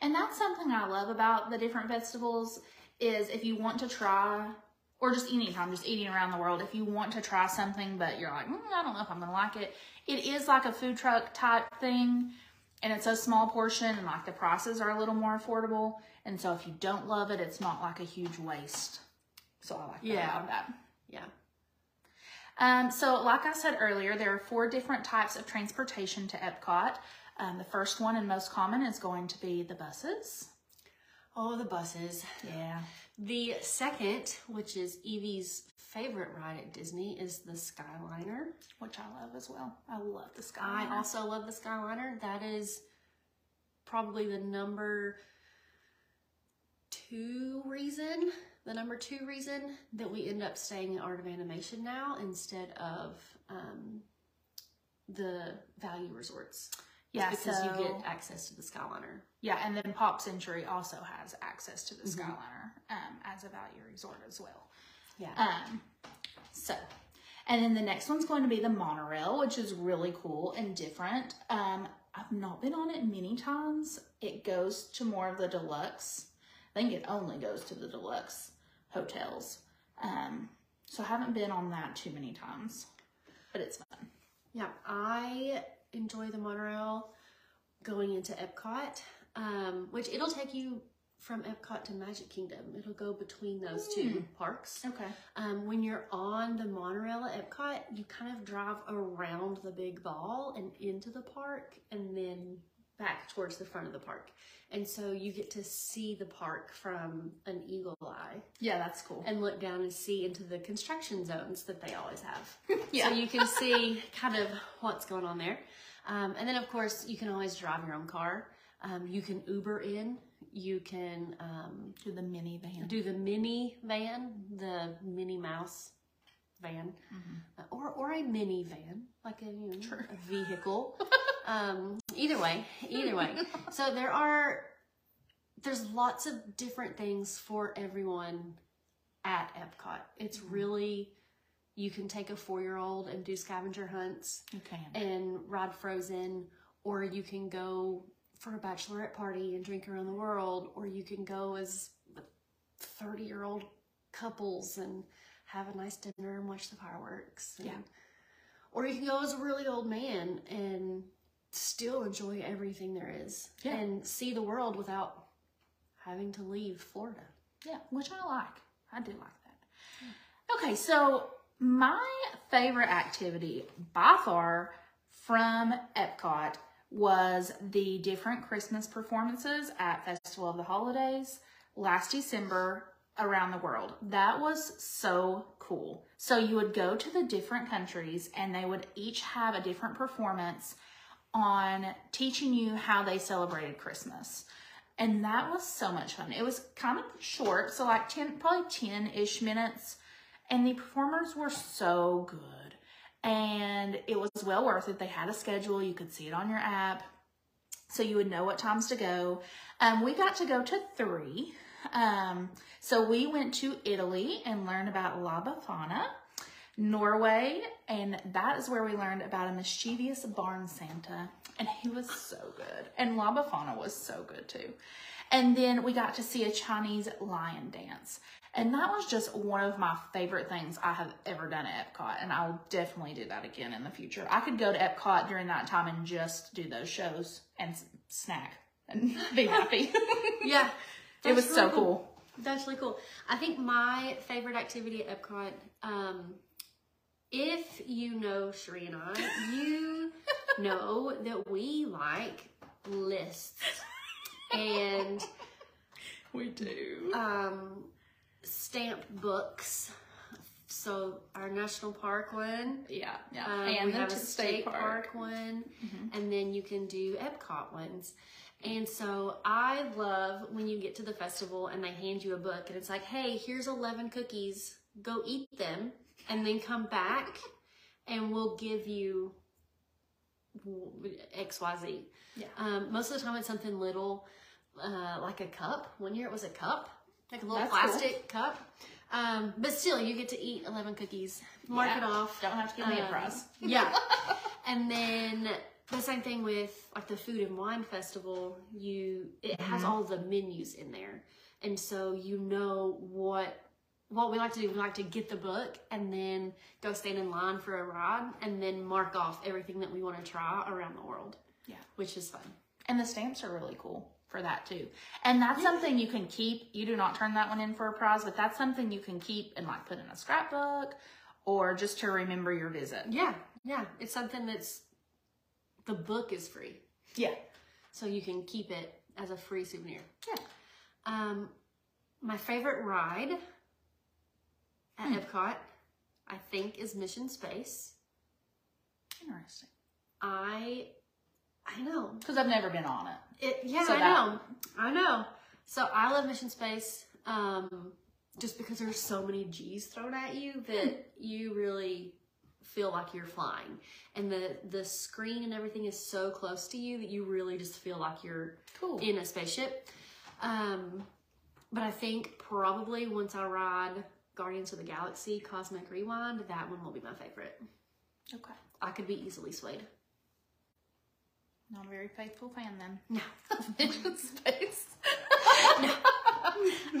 Speaker 1: And that's something I love about the different festivals is if you want to try, or just anytime, just eating around the world, if you want to try something, but you're like, mm, I don't know if I'm gonna like it, it is like a food truck type thing, and it's a small portion, and like the prices are a little more affordable. And so if you don't love it, it's not like a huge waste. So I like that
Speaker 2: Yeah.
Speaker 1: about that.
Speaker 2: Yeah.
Speaker 1: Um, so, like I said earlier, there are four different types of transportation to Epcot. Um, the first one and most common is going to be the buses.
Speaker 2: Oh, the buses.
Speaker 1: Yeah.
Speaker 2: The second, which is Evie's favorite ride at Disney, is the Skyliner.
Speaker 1: Which I love as well. I love the sky.
Speaker 2: I also love the Skyliner. That is probably the number two reason, the number two reason that we end up staying in Art of Animation now instead of um, the value resorts.
Speaker 1: Yeah,
Speaker 2: because
Speaker 1: so,
Speaker 2: you get access to the Skyliner.
Speaker 1: yeah, and then Pop Century also has access to the
Speaker 2: Mm-hmm.
Speaker 1: Skyliner um, as a value resort as well.
Speaker 2: Yeah.
Speaker 1: Um, so, and then the next one's going to be the monorail, which is really cool and different. Um, I've not been on it many times. It goes to more of the deluxe. I think it only goes to the deluxe hotels. Um, so I haven't been on that too many times, but it's fun.
Speaker 2: Yeah, I enjoy the monorail going into Epcot, um, which it'll take you from Epcot to Magic Kingdom. It'll go between those two parks.
Speaker 1: Okay.
Speaker 2: Um, when you're on the monorail at Epcot, you kind of drive around the big ball and into the park and then back towards the front of the park. And so you get to see the park from an eagle eye
Speaker 1: Yeah, that's cool.
Speaker 2: and look down and see into the construction zones that they always have. *laughs*
Speaker 1: Yeah.
Speaker 2: So you can see kind of what's going on there. Um, and then, of course, you can always drive your own car. Um, you can Uber in. You can um,
Speaker 1: Do the minivan.
Speaker 2: do the mini van, the Minnie Mouse van, uh, or or a mini van, like a, you know, a vehicle. *laughs* um, either way, either way. *laughs* So there are there's lots of different things for everyone at Epcot. It's mm-hmm. really you can take a four year old and do scavenger hunts and ride Frozen, or you can go for a bachelorette party and drink around the world, or you can go as 30 year old couples and have a nice dinner and watch the fireworks. and-
Speaker 1: Yeah.
Speaker 2: Or you can go as a really old man and still enjoy everything there is
Speaker 1: Yeah.
Speaker 2: and see the world without having to leave Florida.
Speaker 1: Yeah, which I like. I do like that. Hmm. Okay, so my favorite activity by far from Epcot was the different Christmas performances at Festival of the Holidays last December around the world. That was so cool. So you would go to the different countries and they would each have a different performance on teaching you how they celebrated Christmas. And that was so much fun. It was kind of short, so like 10, probably 10 ish minutes. And the performers were so good. And it was well worth it. They had a schedule, you could see it on your app. So you would know what times to go. Um, we got to go to three. Um, so we went to Italy and learned about La Befana. Norway, and that is where we learned about a mischievous barn Santa, and he was so good. And La Befana was so good too. And then we got to see a Chinese lion dance, and that was just one of my favorite things I have ever done at Epcot, and I'll definitely do that again in the future. I could go to Epcot during that time and just do those shows and snack and *laughs* be happy. *laughs*
Speaker 2: Yeah.
Speaker 1: it was
Speaker 2: That's
Speaker 1: so
Speaker 2: really
Speaker 1: cool.
Speaker 2: That's really cool. I think my favorite activity at Epcot, um, if you know Sheree and I, you *laughs* know that we like lists and
Speaker 1: We do.
Speaker 2: um, stamp books so our national park one.
Speaker 1: Yeah, yeah.
Speaker 2: Um,
Speaker 1: and
Speaker 2: we
Speaker 1: the
Speaker 2: have a
Speaker 1: t-
Speaker 2: state park, one, and then you can do Epcot ones. And so I love when you get to the festival and they hand you a book and it's like, hey, here's 11 cookies, go eat them, and then come back and we'll give you XYZ.
Speaker 1: Yeah.
Speaker 2: Um, most of the time it's something little, uh, like a cup. One year it was a cup, like a little
Speaker 1: That's cool.
Speaker 2: plastic cup. Um, but still, you get to eat 11 cookies, mark
Speaker 1: Yeah.
Speaker 2: it off.
Speaker 1: Don't have to give me a
Speaker 2: Um,
Speaker 1: prize. *laughs*
Speaker 2: Yeah. and then the same thing with like the food and wine festival, you it has
Speaker 1: Mm-hmm.
Speaker 2: all the menus in there. And so you know what what we like to do, we like to get the book and then go stand in line for a ride and then mark off everything that we want to try around the world.
Speaker 1: Yeah.
Speaker 2: Which is fun.
Speaker 1: And the stamps are really cool for that too. And that's something you can keep. You do not turn that one in for a prize, but that's something you can keep and like put in a scrapbook or just to remember your visit.
Speaker 2: Yeah. Yeah. It's something that's the book is free.
Speaker 1: Yeah.
Speaker 2: So you can keep it as a free souvenir.
Speaker 1: Yeah.
Speaker 2: Um, my favorite ride at
Speaker 1: Hmm.
Speaker 2: Epcot, I think, is Mission Space.
Speaker 1: Interesting.
Speaker 2: I, I know
Speaker 1: Because I've never been on it.
Speaker 2: it. Yeah,
Speaker 1: So
Speaker 2: I
Speaker 1: that-
Speaker 2: know, I know. So I love Mission Space, um, just because there's so many G's thrown at you that you really feel like you're flying, and the the screen and everything is so close to you that you really just feel like you're
Speaker 1: Cool.
Speaker 2: in a spaceship. Um, but I think probably once I ride Guardians of the Galaxy Cosmic Rewind, that one will be my favorite.
Speaker 1: Okay.
Speaker 2: I could be easily swayed.
Speaker 1: Not a very faithful fan then.
Speaker 2: No. *laughs*
Speaker 1: Space.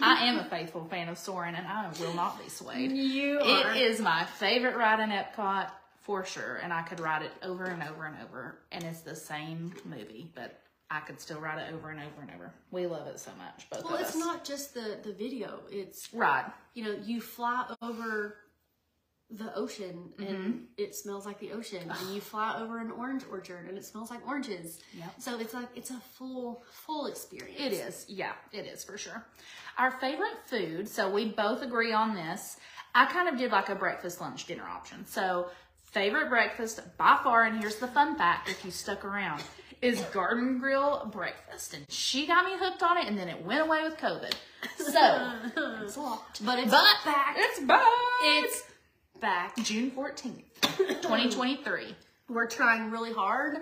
Speaker 1: I am a faithful fan of Soarin' and I will not be swayed.
Speaker 2: You
Speaker 1: It is my favorite ride in Epcot for sure, and I could ride it over and over and over. And it's the same movie, but I could still write it over and over and over. We love it so much, both
Speaker 2: Well, it's
Speaker 1: us.
Speaker 2: not just the the video. It's
Speaker 1: right.
Speaker 2: you know you fly over the ocean and mm-hmm. it smells like the ocean, and you *sighs* fly over an orange orchard and it smells like oranges.
Speaker 1: Yep.
Speaker 2: So it's like it's a full full experience.
Speaker 1: It is. Yeah, it is for sure. Our favorite food, so we both agree on this. I kind of did like a breakfast, lunch, dinner option. So, favorite breakfast by far, and here's the fun fact if you stuck around, is Garden Grill breakfast. And she got me hooked on it, and then it went away with COVID. So, *laughs* it's lot.
Speaker 2: But it's
Speaker 1: But
Speaker 2: back.
Speaker 1: it's back.
Speaker 2: It's back.
Speaker 1: June 14th, 2023. *laughs*
Speaker 2: We're trying really hard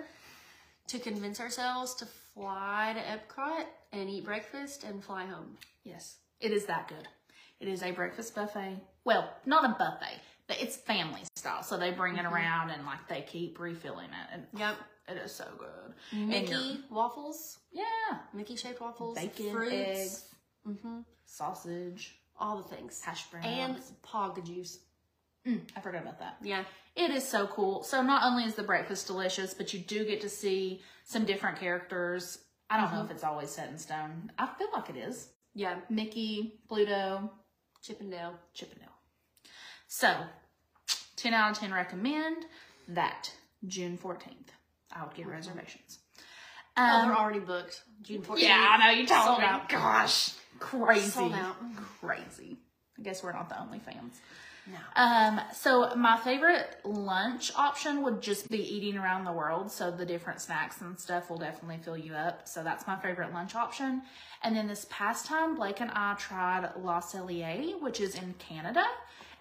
Speaker 2: to convince ourselves to fly to Epcot and eat breakfast and fly home.
Speaker 1: Yes, it is that good. It is a breakfast buffet. Well, not a buffet, but it's family style. So they bring it mm-hmm. around and like they keep refilling it, and
Speaker 2: Yep.
Speaker 1: It is so good. And
Speaker 2: Mickey waffles,
Speaker 1: yeah,
Speaker 2: Mickey shaped waffles,
Speaker 1: bacon,
Speaker 2: fruits,
Speaker 1: eggs,
Speaker 2: hmm
Speaker 1: sausage,
Speaker 2: all the things,
Speaker 1: hash browns,
Speaker 2: and pog juice.
Speaker 1: Mm, I forgot about that.
Speaker 2: Yeah.
Speaker 1: It is so cool. So not only is the breakfast delicious, but you do get to see some different characters. I don't know if it's always set in stone. I feel like it is.
Speaker 2: Yeah.
Speaker 1: Mickey, Pluto,
Speaker 2: Chip 'n' Dale.
Speaker 1: Chippendale. So, 10 out of 10 recommend that June 14th. I would get reservations.
Speaker 2: oh,
Speaker 1: Um,
Speaker 2: they're already booked. June 14th.
Speaker 1: yeah, I know you told
Speaker 2: Sold
Speaker 1: me.
Speaker 2: out.
Speaker 1: Gosh, crazy.
Speaker 2: Sold out.
Speaker 1: Crazy. I guess we're not the only fans.
Speaker 2: No.
Speaker 1: Um, so my favorite lunch option would just be eating around the world. So the different snacks and stuff will definitely fill you up. So that's my favorite lunch option. And then this past time, Blake and I tried La Cellier, which is in Canada,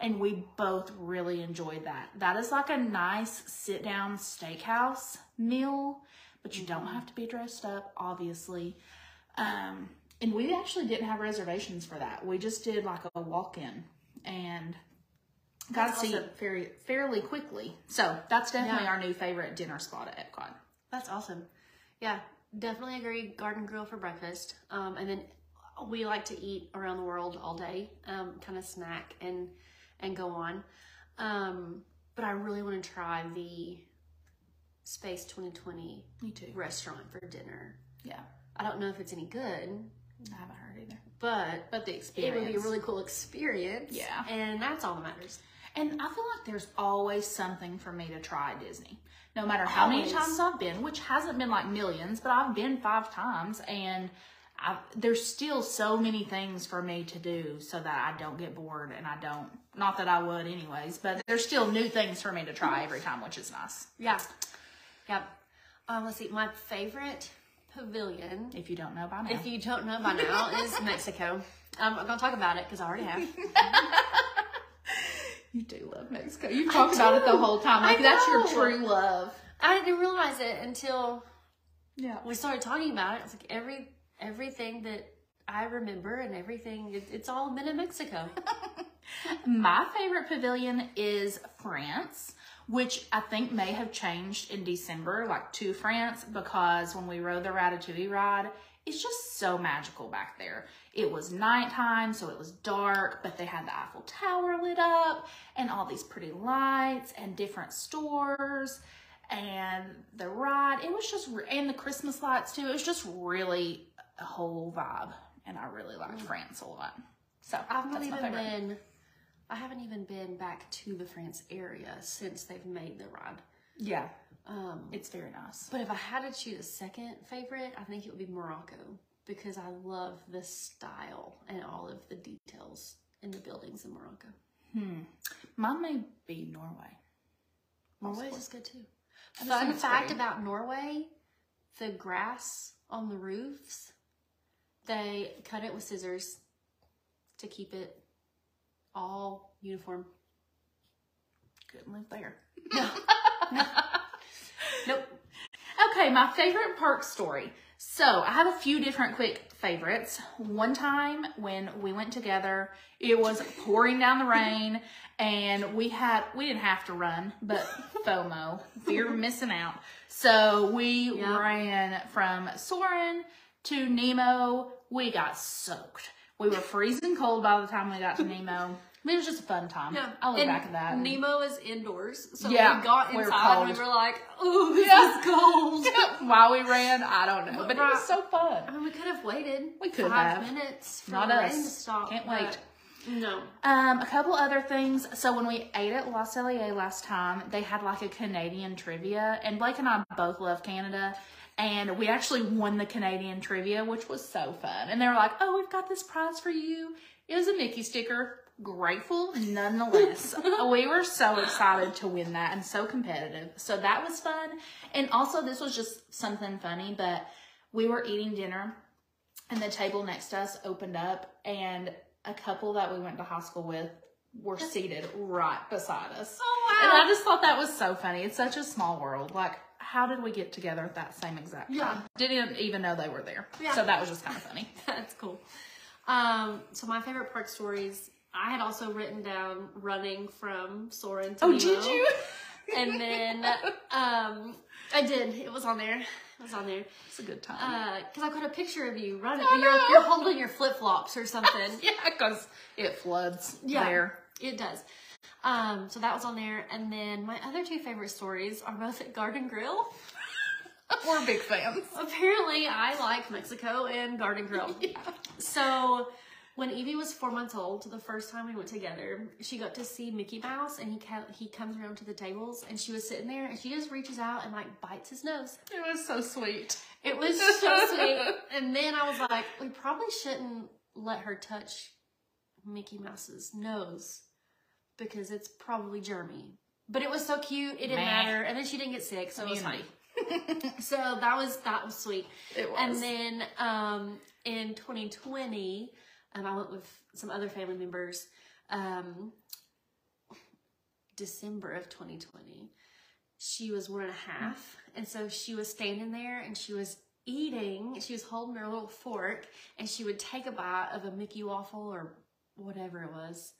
Speaker 1: and we both really enjoyed that. That is like a nice sit down steakhouse meal, but you don't have to be dressed up, obviously. Um, and we actually didn't have reservations for that. We just did like a walk in and got
Speaker 2: That's
Speaker 1: to see
Speaker 2: awesome.
Speaker 1: it very fairly quickly. So that's definitely
Speaker 2: Yeah.
Speaker 1: our new favorite dinner spot at Epcot.
Speaker 2: That's awesome. Yeah, definitely agree. Garden Grill for breakfast. Um, and then we like to eat around the world all day, um, kind of snack and and go on. Um, but I really want to try the Space 2020
Speaker 1: Me too.
Speaker 2: restaurant for dinner.
Speaker 1: Yeah,
Speaker 2: I don't know if it's any good,
Speaker 1: I haven't heard either.
Speaker 2: but
Speaker 1: But the experience.
Speaker 2: it would be a really cool experience.
Speaker 1: Yeah.
Speaker 2: and that's all that matters.
Speaker 1: And I feel like there's always something for me to try at Disney. No matter how many times I've been, which hasn't been like millions, but I've been five times and I've, there's still so many things for me to do so that I don't get bored and I don't, not that I would anyways, but there's still new things for me to try every time, which is nice.
Speaker 2: Yeah. Yep. Um, let's see. My favorite pavilion,
Speaker 1: If you don't know by now.
Speaker 2: if you don't know by now, is *laughs* Mexico. Um, I'm going to talk about it because I already have. *laughs*
Speaker 1: You do love Mexico. You've talked about it the whole time. Like that's your true love.
Speaker 2: I didn't realize it until
Speaker 1: Yeah.
Speaker 2: we started talking about it. It's like every everything that I remember and everything, it, it's all been in Mexico. *laughs*
Speaker 1: My favorite pavilion is France, which I think may have changed in December, like to France, because when we rode the Ratatouille ride, it's just so magical back there. It was nighttime, so it was dark, but they had the Eiffel Tower lit up and all these pretty lights and different stores and the ride. It was just, and the Christmas lights too. It was just really a whole vibe. And I really liked mm. France a lot. So
Speaker 2: I've not even
Speaker 1: favorite.
Speaker 2: been, I haven't even been back to the France area since they've made the ride.
Speaker 1: Yeah,
Speaker 2: Um,
Speaker 1: it's very nice.
Speaker 2: But if I had to choose a second favorite, I think it would be Morocco because I love the style and all of the details in the buildings in Morocco.
Speaker 1: Hmm. Mine may be Norway.
Speaker 2: Norway is good too. Fun fact
Speaker 1: pretty.
Speaker 2: about Norway the grass on the roofs, they cut it with scissors to keep it all uniform.
Speaker 1: Couldn't live there.
Speaker 2: Nope.
Speaker 1: Okay, my favorite park story. So I have a few different quick favorites. One time when we went together, it was pouring down the rain and we had, we didn't have to run, but FOMO, fear of missing out. So we
Speaker 2: Yeah.
Speaker 1: ran from Soarin' to Nemo. We got soaked. We were freezing cold by the time we got to Nemo. It was just a fun time. I look
Speaker 2: And
Speaker 1: back at that.
Speaker 2: Nemo is indoors, so
Speaker 1: Yeah,
Speaker 2: we got
Speaker 1: we
Speaker 2: inside and we were like, "Oh, this
Speaker 1: Yeah.
Speaker 2: is cold." *laughs*
Speaker 1: While we ran, I don't know, but it was so fun.
Speaker 2: I mean, we could have waited.
Speaker 1: We could
Speaker 2: five
Speaker 1: have.
Speaker 2: minutes for
Speaker 1: Not
Speaker 2: the
Speaker 1: us.
Speaker 2: rain to stop.
Speaker 1: Can't
Speaker 2: but
Speaker 1: wait.
Speaker 2: No.
Speaker 1: Um, a couple other things. So when we ate at La Cellier last time, they had like a Canadian trivia, and Blake and I both love Canada, and we actually won the Canadian trivia, which was so fun. And they were like, "Oh, we've got this prize for you." It was a Mickey sticker. Grateful nonetheless. *laughs* we were so excited to win that and so competitive. So that was fun. And also, this was just something funny, but we were eating dinner and the table next to us opened up and a couple that we went to high school with were seated right beside us.
Speaker 2: Oh wow.
Speaker 1: And I just thought that was so funny. It's such a small world. Like, how did we get together at that same exact time?
Speaker 2: Yeah.
Speaker 1: Didn't even know they were there.
Speaker 2: Yeah.
Speaker 1: So that was just kind of funny. *laughs*
Speaker 2: That's cool. Um, so my favorite park stories, I had also written down running from Soarin' to
Speaker 1: Oh,
Speaker 2: Nemo.
Speaker 1: did you? *laughs*
Speaker 2: And then um, I did. It was on there. It was on there.
Speaker 1: It's a good time.
Speaker 2: Because I got a picture of you running.
Speaker 1: I
Speaker 2: You're,
Speaker 1: know.
Speaker 2: you're holding your flip flops or something. *laughs*
Speaker 1: yeah, because it floods
Speaker 2: Yeah.
Speaker 1: there.
Speaker 2: It does. Um, so that was on there. And then my other two favorite stories are both at Garden Grill. *laughs*
Speaker 1: We're big fans.
Speaker 2: Apparently, I like Mexico and Garden Grill. *laughs*
Speaker 1: Yeah.
Speaker 2: So when Evie was four months old, the first time we went together, she got to see Mickey Mouse, and he ca- he comes around to the tables, and she was sitting there, and she just reaches out and like bites his nose.
Speaker 1: It was so sweet.
Speaker 2: It was so sweet. And then I was like, we probably shouldn't let her touch Mickey Mouse's nose because it's probably germy. But it was so cute, it didn't
Speaker 1: Meh.
Speaker 2: matter, and then she didn't get sick, so it was fine. *laughs* So that was that was sweet.
Speaker 1: It was.
Speaker 2: And then um, in 2020, um, I went with some other family members. Um, December of 2020, she was one and a half, and so she was standing there and she was eating. She was holding her little fork, and she would take a bite of a Mickey waffle or whatever it was.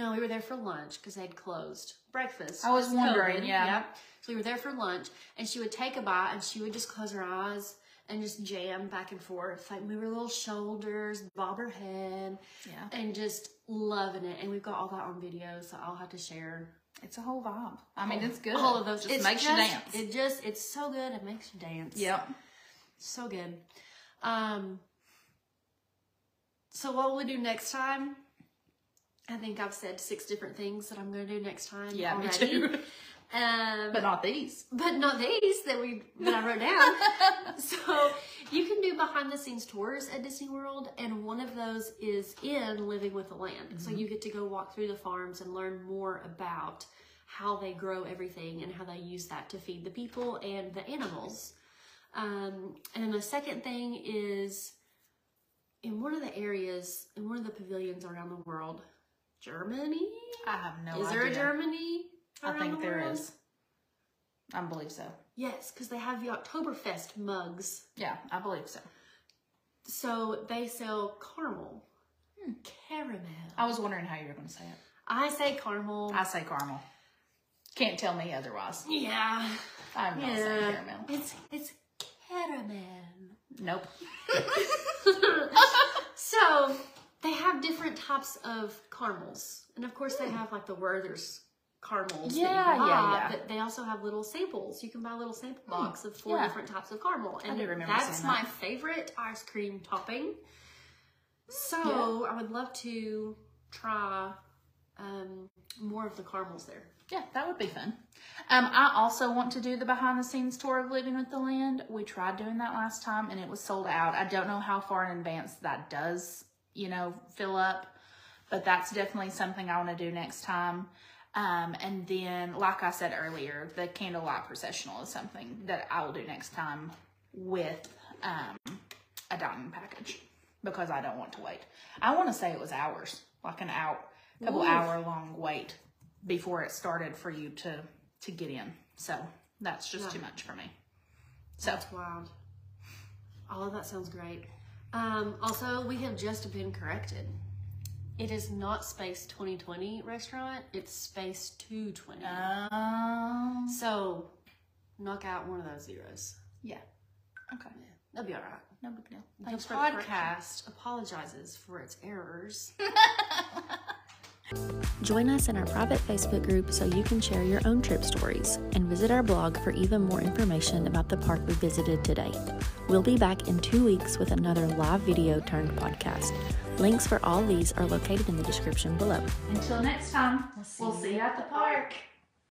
Speaker 2: No, we were there for lunch because they had closed breakfast.
Speaker 1: I was wondering, yeah.
Speaker 2: Yep. So we were there for lunch, and she would take a bite, and she would just close her eyes and just jam back and forth, like move her little shoulders, bob her head,
Speaker 1: yeah.
Speaker 2: and just loving it. And we've got all that on video, so I'll have to share
Speaker 1: It's a whole vibe. I mean, it's good.
Speaker 2: all of those.
Speaker 1: Just
Speaker 2: It's
Speaker 1: makes you dance.
Speaker 2: It just, it's so good. It makes you dance.
Speaker 1: Yep.
Speaker 2: So good. Um, so what will we'll do next time, I think I've said six different things that I'm going to do next time
Speaker 1: Yeah, me too.
Speaker 2: Um,
Speaker 1: But not these.
Speaker 2: but not these that we that I wrote down. *laughs* so you can do behind the scenes tours at Disney World, and one of those is in Living with the Land. So you get to go walk through the farms and learn more about how they grow everything and how they use that to feed the people and the animals. Um, and then the second thing is in one of the areas in one of the pavilions around the world, Germany.
Speaker 1: I have no idea.
Speaker 2: is
Speaker 1: idea.
Speaker 2: there a Germany?
Speaker 1: I think
Speaker 2: the
Speaker 1: there is. I believe so.
Speaker 2: Yes, because they have the Oktoberfest mugs.
Speaker 1: Yeah, I believe so.
Speaker 2: So they sell caramel.
Speaker 1: Hmm.
Speaker 2: Caramel.
Speaker 1: I was wondering how you were going to say it.
Speaker 2: I say caramel.
Speaker 1: I say caramel. Can't tell me otherwise.
Speaker 2: yeah.
Speaker 1: I'm not saying caramel.
Speaker 2: It's it's caramel.
Speaker 1: Nope. *laughs*
Speaker 2: so they have different types of caramels. And of course they have like the Werther's caramels that
Speaker 1: Yeah,
Speaker 2: you buy,
Speaker 1: yeah, yeah.
Speaker 2: but they also have little samples. You can buy a little sample box of four
Speaker 1: yeah.
Speaker 2: different types of caramel. And
Speaker 1: do remember
Speaker 2: that's
Speaker 1: seeing
Speaker 2: my favorite ice cream topping. So I would love to try um, more of the caramels there.
Speaker 1: Yeah, that would be fun. Um, I also want to do the behind the scenes tour of Living with the Land. We tried doing that last time and it was sold out. I don't know how far in advance that does, you know, fill up, but that's definitely something I want to do next time. Um, and then, like I said earlier, the candlelight processional is something that I will do next time with um, a dining package because I don't want to wait. I want to say it was hours, like an hour, couple
Speaker 2: Ooh.
Speaker 1: hour long wait before it started for you to to get in. So that's just
Speaker 2: Yeah.
Speaker 1: too much for me. So
Speaker 2: That's wild. All of that sounds great. Um, also, we have just been corrected. It is not Space 2020 restaurant, it's Space 220.
Speaker 1: um,
Speaker 2: so, knock out one of those zeros.
Speaker 1: yeah, okay,
Speaker 2: That'll be all right.
Speaker 1: no big deal.
Speaker 2: The
Speaker 1: Thanks for the correction.
Speaker 2: podcast apologizes for its errors. *laughs*
Speaker 3: Join us in our private Facebook group so you can share your own trip stories and visit our blog for even more information about the park we visited today. We'll be back in two weeks with another live video turned podcast. Links for all these are located in the description below.
Speaker 1: Until next time, we'll see you at the park.